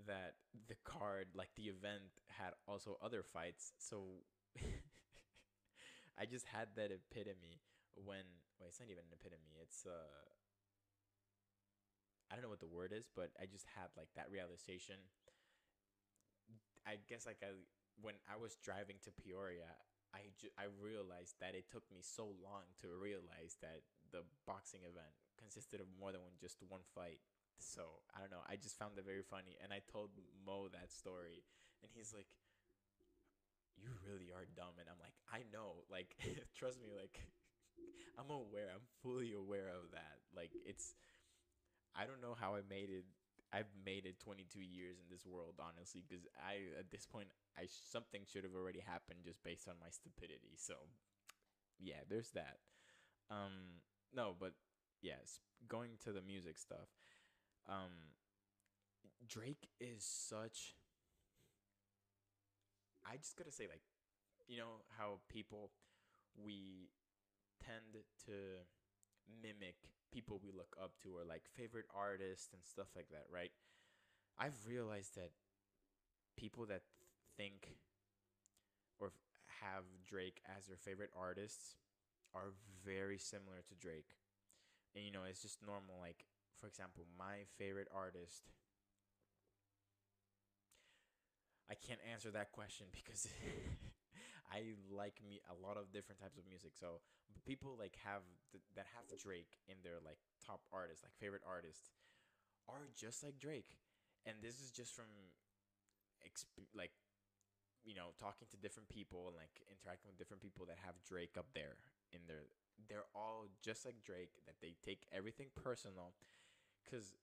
that the card, like the event, had also other fights. So I just had that epitome when wait, it's not even an epitome. It's uh I don't know what the word is, but I just had like that realization. I guess like I when I was driving to Peoria, I, ju- I realized that it took me so long to realize that the boxing event consisted of more than one, just one fight. So I don't know. I just found it very funny, and I told Mo that story, and he's like, "You really are dumb," and I'm like, "I know. Like, trust me. Like, I'm aware. I'm fully aware of that. Like, it's. I don't know how I made it. I've made it 22 years in this world, honestly, because I at this point I something should have already happened just based on my stupidity. So, yeah, there's that. Um, no, but yes, going to the music stuff um Drake is such I just gotta say like you know how people we tend to mimic people we look up to or like favorite artists and stuff like that, right? I've realized that people that think or have Drake as their favorite artists are very similar to Drake. And you know, it's just normal like for example, my favorite artist I can't answer that question because I like me a lot of different types of music. So people like have th- that have Drake in their like top artists, like favorite artists, are just like Drake, and this is just from exp- like you know talking to different people and like interacting with different people that have Drake up there in their. They're all just like Drake. That they take everything personal, because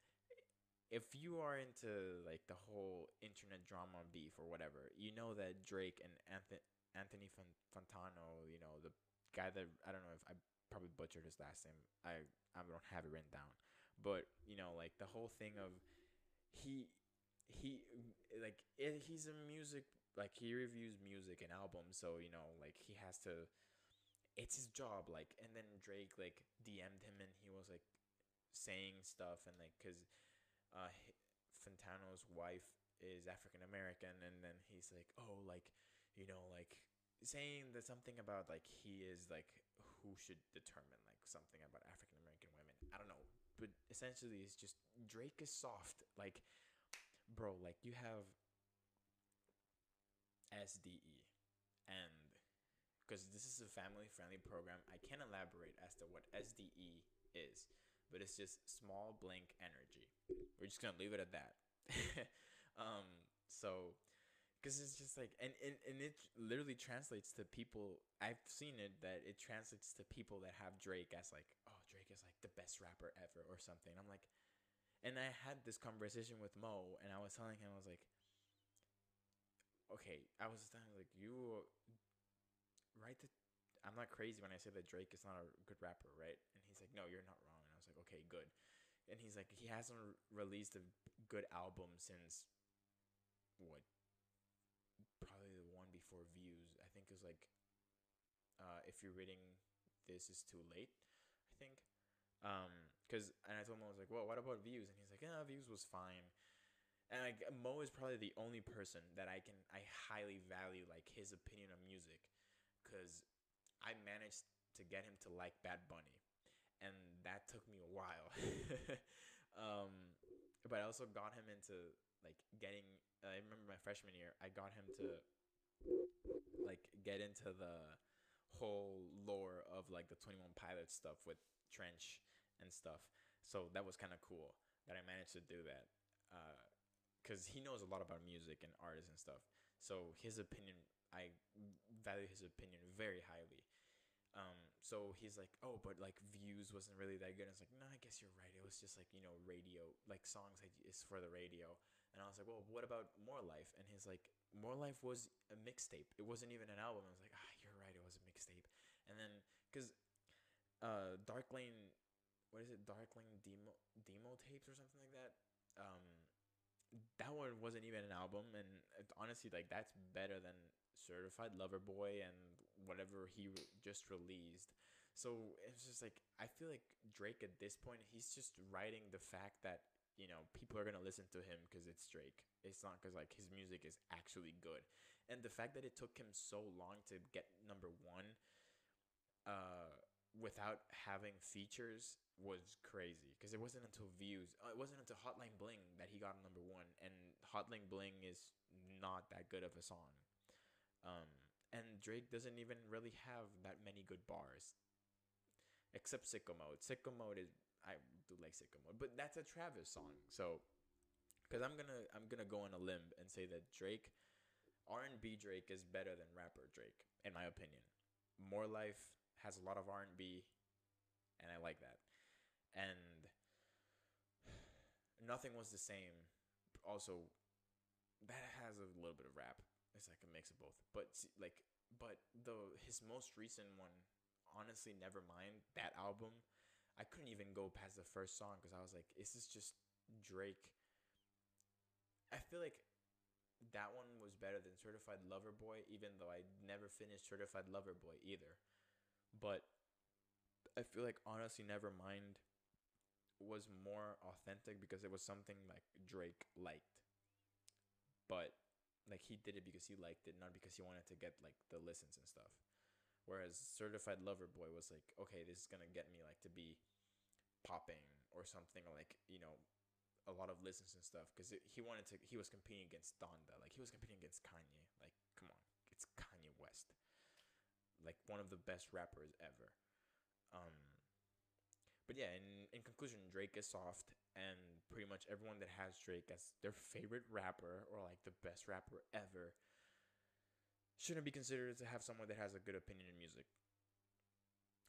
if you are into like the whole internet drama beef or whatever, you know that Drake and Anthony Anthony Fantano, you know the guy that I don't know if I probably butchered his last name. I I don't have it written down, but you know like the whole thing of he he like it, he's a music like he reviews music and albums, so you know like he has to. It's his job, like, and then Drake like DM'd him and he was like saying stuff and like because uh, Fantano's wife is African American, and then he's like, oh, like, you know, like saying that something about like he is like who should determine like something about African American women. I don't know, but essentially, it's just Drake is soft. Like, bro, like you have SDE, and because this is a family friendly program, I can't elaborate as to what SDE is but it's just small blank energy. We're just gonna leave it at that. um, so, because it's just like, and, and and it literally translates to people. I've seen it that it translates to people that have Drake as like, oh, Drake is like the best rapper ever or something. I'm like, and I had this conversation with Mo, and I was telling him, I was like, okay, I was telling like you write the. I'm not crazy when I say that Drake is not a good rapper, right? And he's like, no, you're not okay, good. And he's like, he hasn't released a good album since what? Probably the one before Views. I think was like, uh, if you're reading this is too late. I think. Um, cause and I told him I was like, well, what about Views? And he's like, yeah, Views was fine. And like Mo is probably the only person that I can I highly value like his opinion on music, cause I managed to get him to like Bad Bunny and that took me a while. um, but I also got him into like getting. I remember my freshman year, I got him to like get into the whole lore of like the Twenty One Pilots stuff with Trench and stuff. So that was kind of cool that I managed to do that. Because uh, he knows a lot about music and artists and stuff. So his opinion, I value his opinion very highly. Um, so he's like, oh, but like views wasn't really that good. I was like, no, I guess you're right. It was just like you know radio, like songs is for the radio. And I was like, well, what about More Life? And he's like, More Life was a mixtape. It wasn't even an album. I was like, ah, you're right. It was a mixtape. And then because uh, Dark Lane, what is it? Dark Lane demo demo tapes or something like that. Um, that one wasn't even an album, and honestly, like that's better than Certified Lover Boy and whatever he re- just released. So it's just like I feel like Drake at this point he's just writing the fact that you know people are gonna listen to him because it's Drake. It's not because like his music is actually good, and the fact that it took him so long to get number one, uh, without having features was crazy because it wasn't until views uh, it wasn't until hotline bling that he got number one and hotline bling is not that good of a song um Drake doesn't even really have that many good bars, except Sicko Mode. Sicko Mode is I do like Sicko Mode, but that's a Travis song. So, because I'm gonna I'm gonna go on a limb and say that Drake, R and B Drake is better than rapper Drake in my opinion. More Life has a lot of R and B, and I like that. And nothing was the same. Also, that has a little bit of rap it's like a mix of both. But like, but the his most recent one, honestly, never mind that album. I couldn't even go past the first song because I was like, is this just Drake? I feel like that one was better than Certified Lover Boy, even though I never finished Certified Lover Boy either. But I feel like honestly, never mind was more authentic because it was something like Drake liked. But like he did it because he liked it, not because he wanted to get like the listens and stuff. Whereas Certified Lover Boy was like, okay, this is gonna get me like to be popping or something like you know a lot of listens and stuff because he wanted to he was competing against Donda like he was competing against Kanye like come on it's Kanye West like one of the best rappers ever um but yeah in in conclusion Drake is soft and pretty much everyone that has Drake as their favorite rapper or like the best rapper ever shouldn't be considered to have someone that has a good opinion in music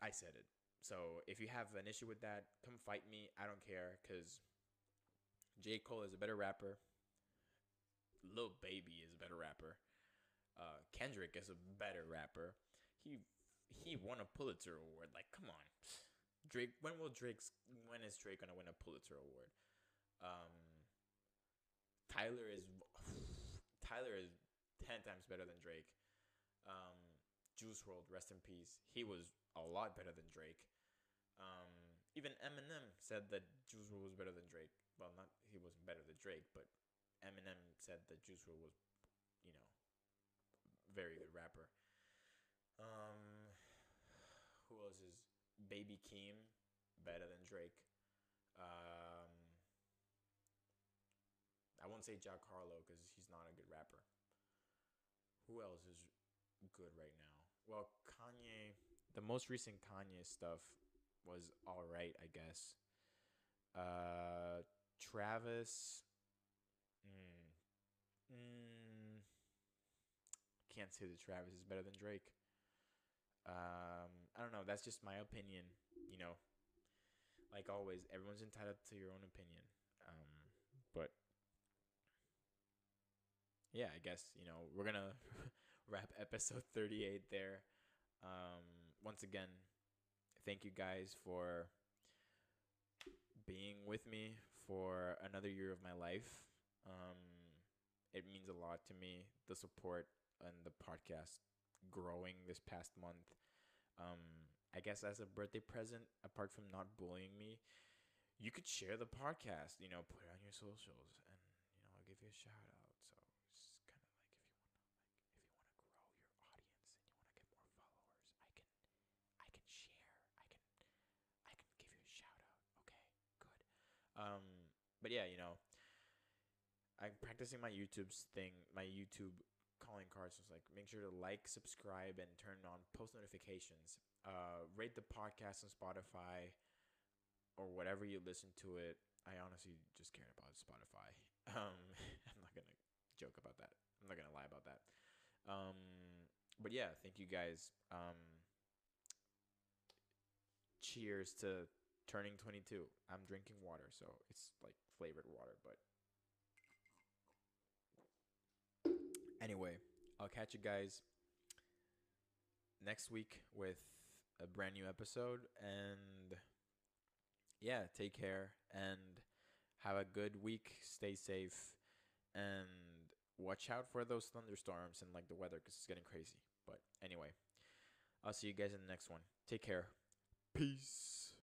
I said it so if you have an issue with that, come fight me. I don't care because J. Cole is a better rapper. Lil Baby is a better rapper. Uh, Kendrick is a better rapper. He he won a Pulitzer Award. Like, come on, Drake. When will Drake's when is Drake gonna win a Pulitzer Award? Um, Tyler is Tyler is ten times better than Drake. Um, Juice WRLD, rest in peace. He was a lot better than Drake. Um, even Eminem said that Juice WRLD was better than Drake. Well, not he wasn't better than Drake, but Eminem said that Juice WRLD was, you know, very good rapper. Um, who else is Baby Keem better than Drake? Um, I won't say Jack Harlow because he's not a good rapper. Who else is good right now? Well, Kanye the most recent Kanye stuff was all right, I guess. Uh, Travis, mm, mm, can't say that Travis is better than Drake. Um, I don't know. That's just my opinion. You know, like always, everyone's entitled to your own opinion. Um, but yeah, I guess you know we're gonna wrap episode thirty-eight there. Um, once again, thank you guys for being with me for another year of my life. Um, it means a lot to me, the support and the podcast growing this past month. Um, I guess as a birthday present, apart from not bullying me, you could share the podcast, you know, put it on your socials and, you know, I'll give you a shout out. So it's kind of like if you want to like if you want to grow your audience and you want to get more followers, I can I can share. I can I can give you a shout out. Okay, good. Um, but yeah, you know, I'm practicing my YouTube's thing, my YouTube calling cards. Was like, make sure to like, subscribe, and turn on post notifications. Uh, rate the podcast on Spotify or whatever you listen to it. I honestly just care about Spotify. Um, I'm not gonna joke about that. I'm not gonna lie about that. Um, but yeah, thank you guys. Um, cheers to turning 22. I'm drinking water, so it's like flavored water, but anyway, I'll catch you guys next week with a brand new episode and yeah, take care and have a good week. Stay safe and watch out for those thunderstorms and like the weather cuz it's getting crazy. But anyway, I'll see you guys in the next one. Take care. Peace.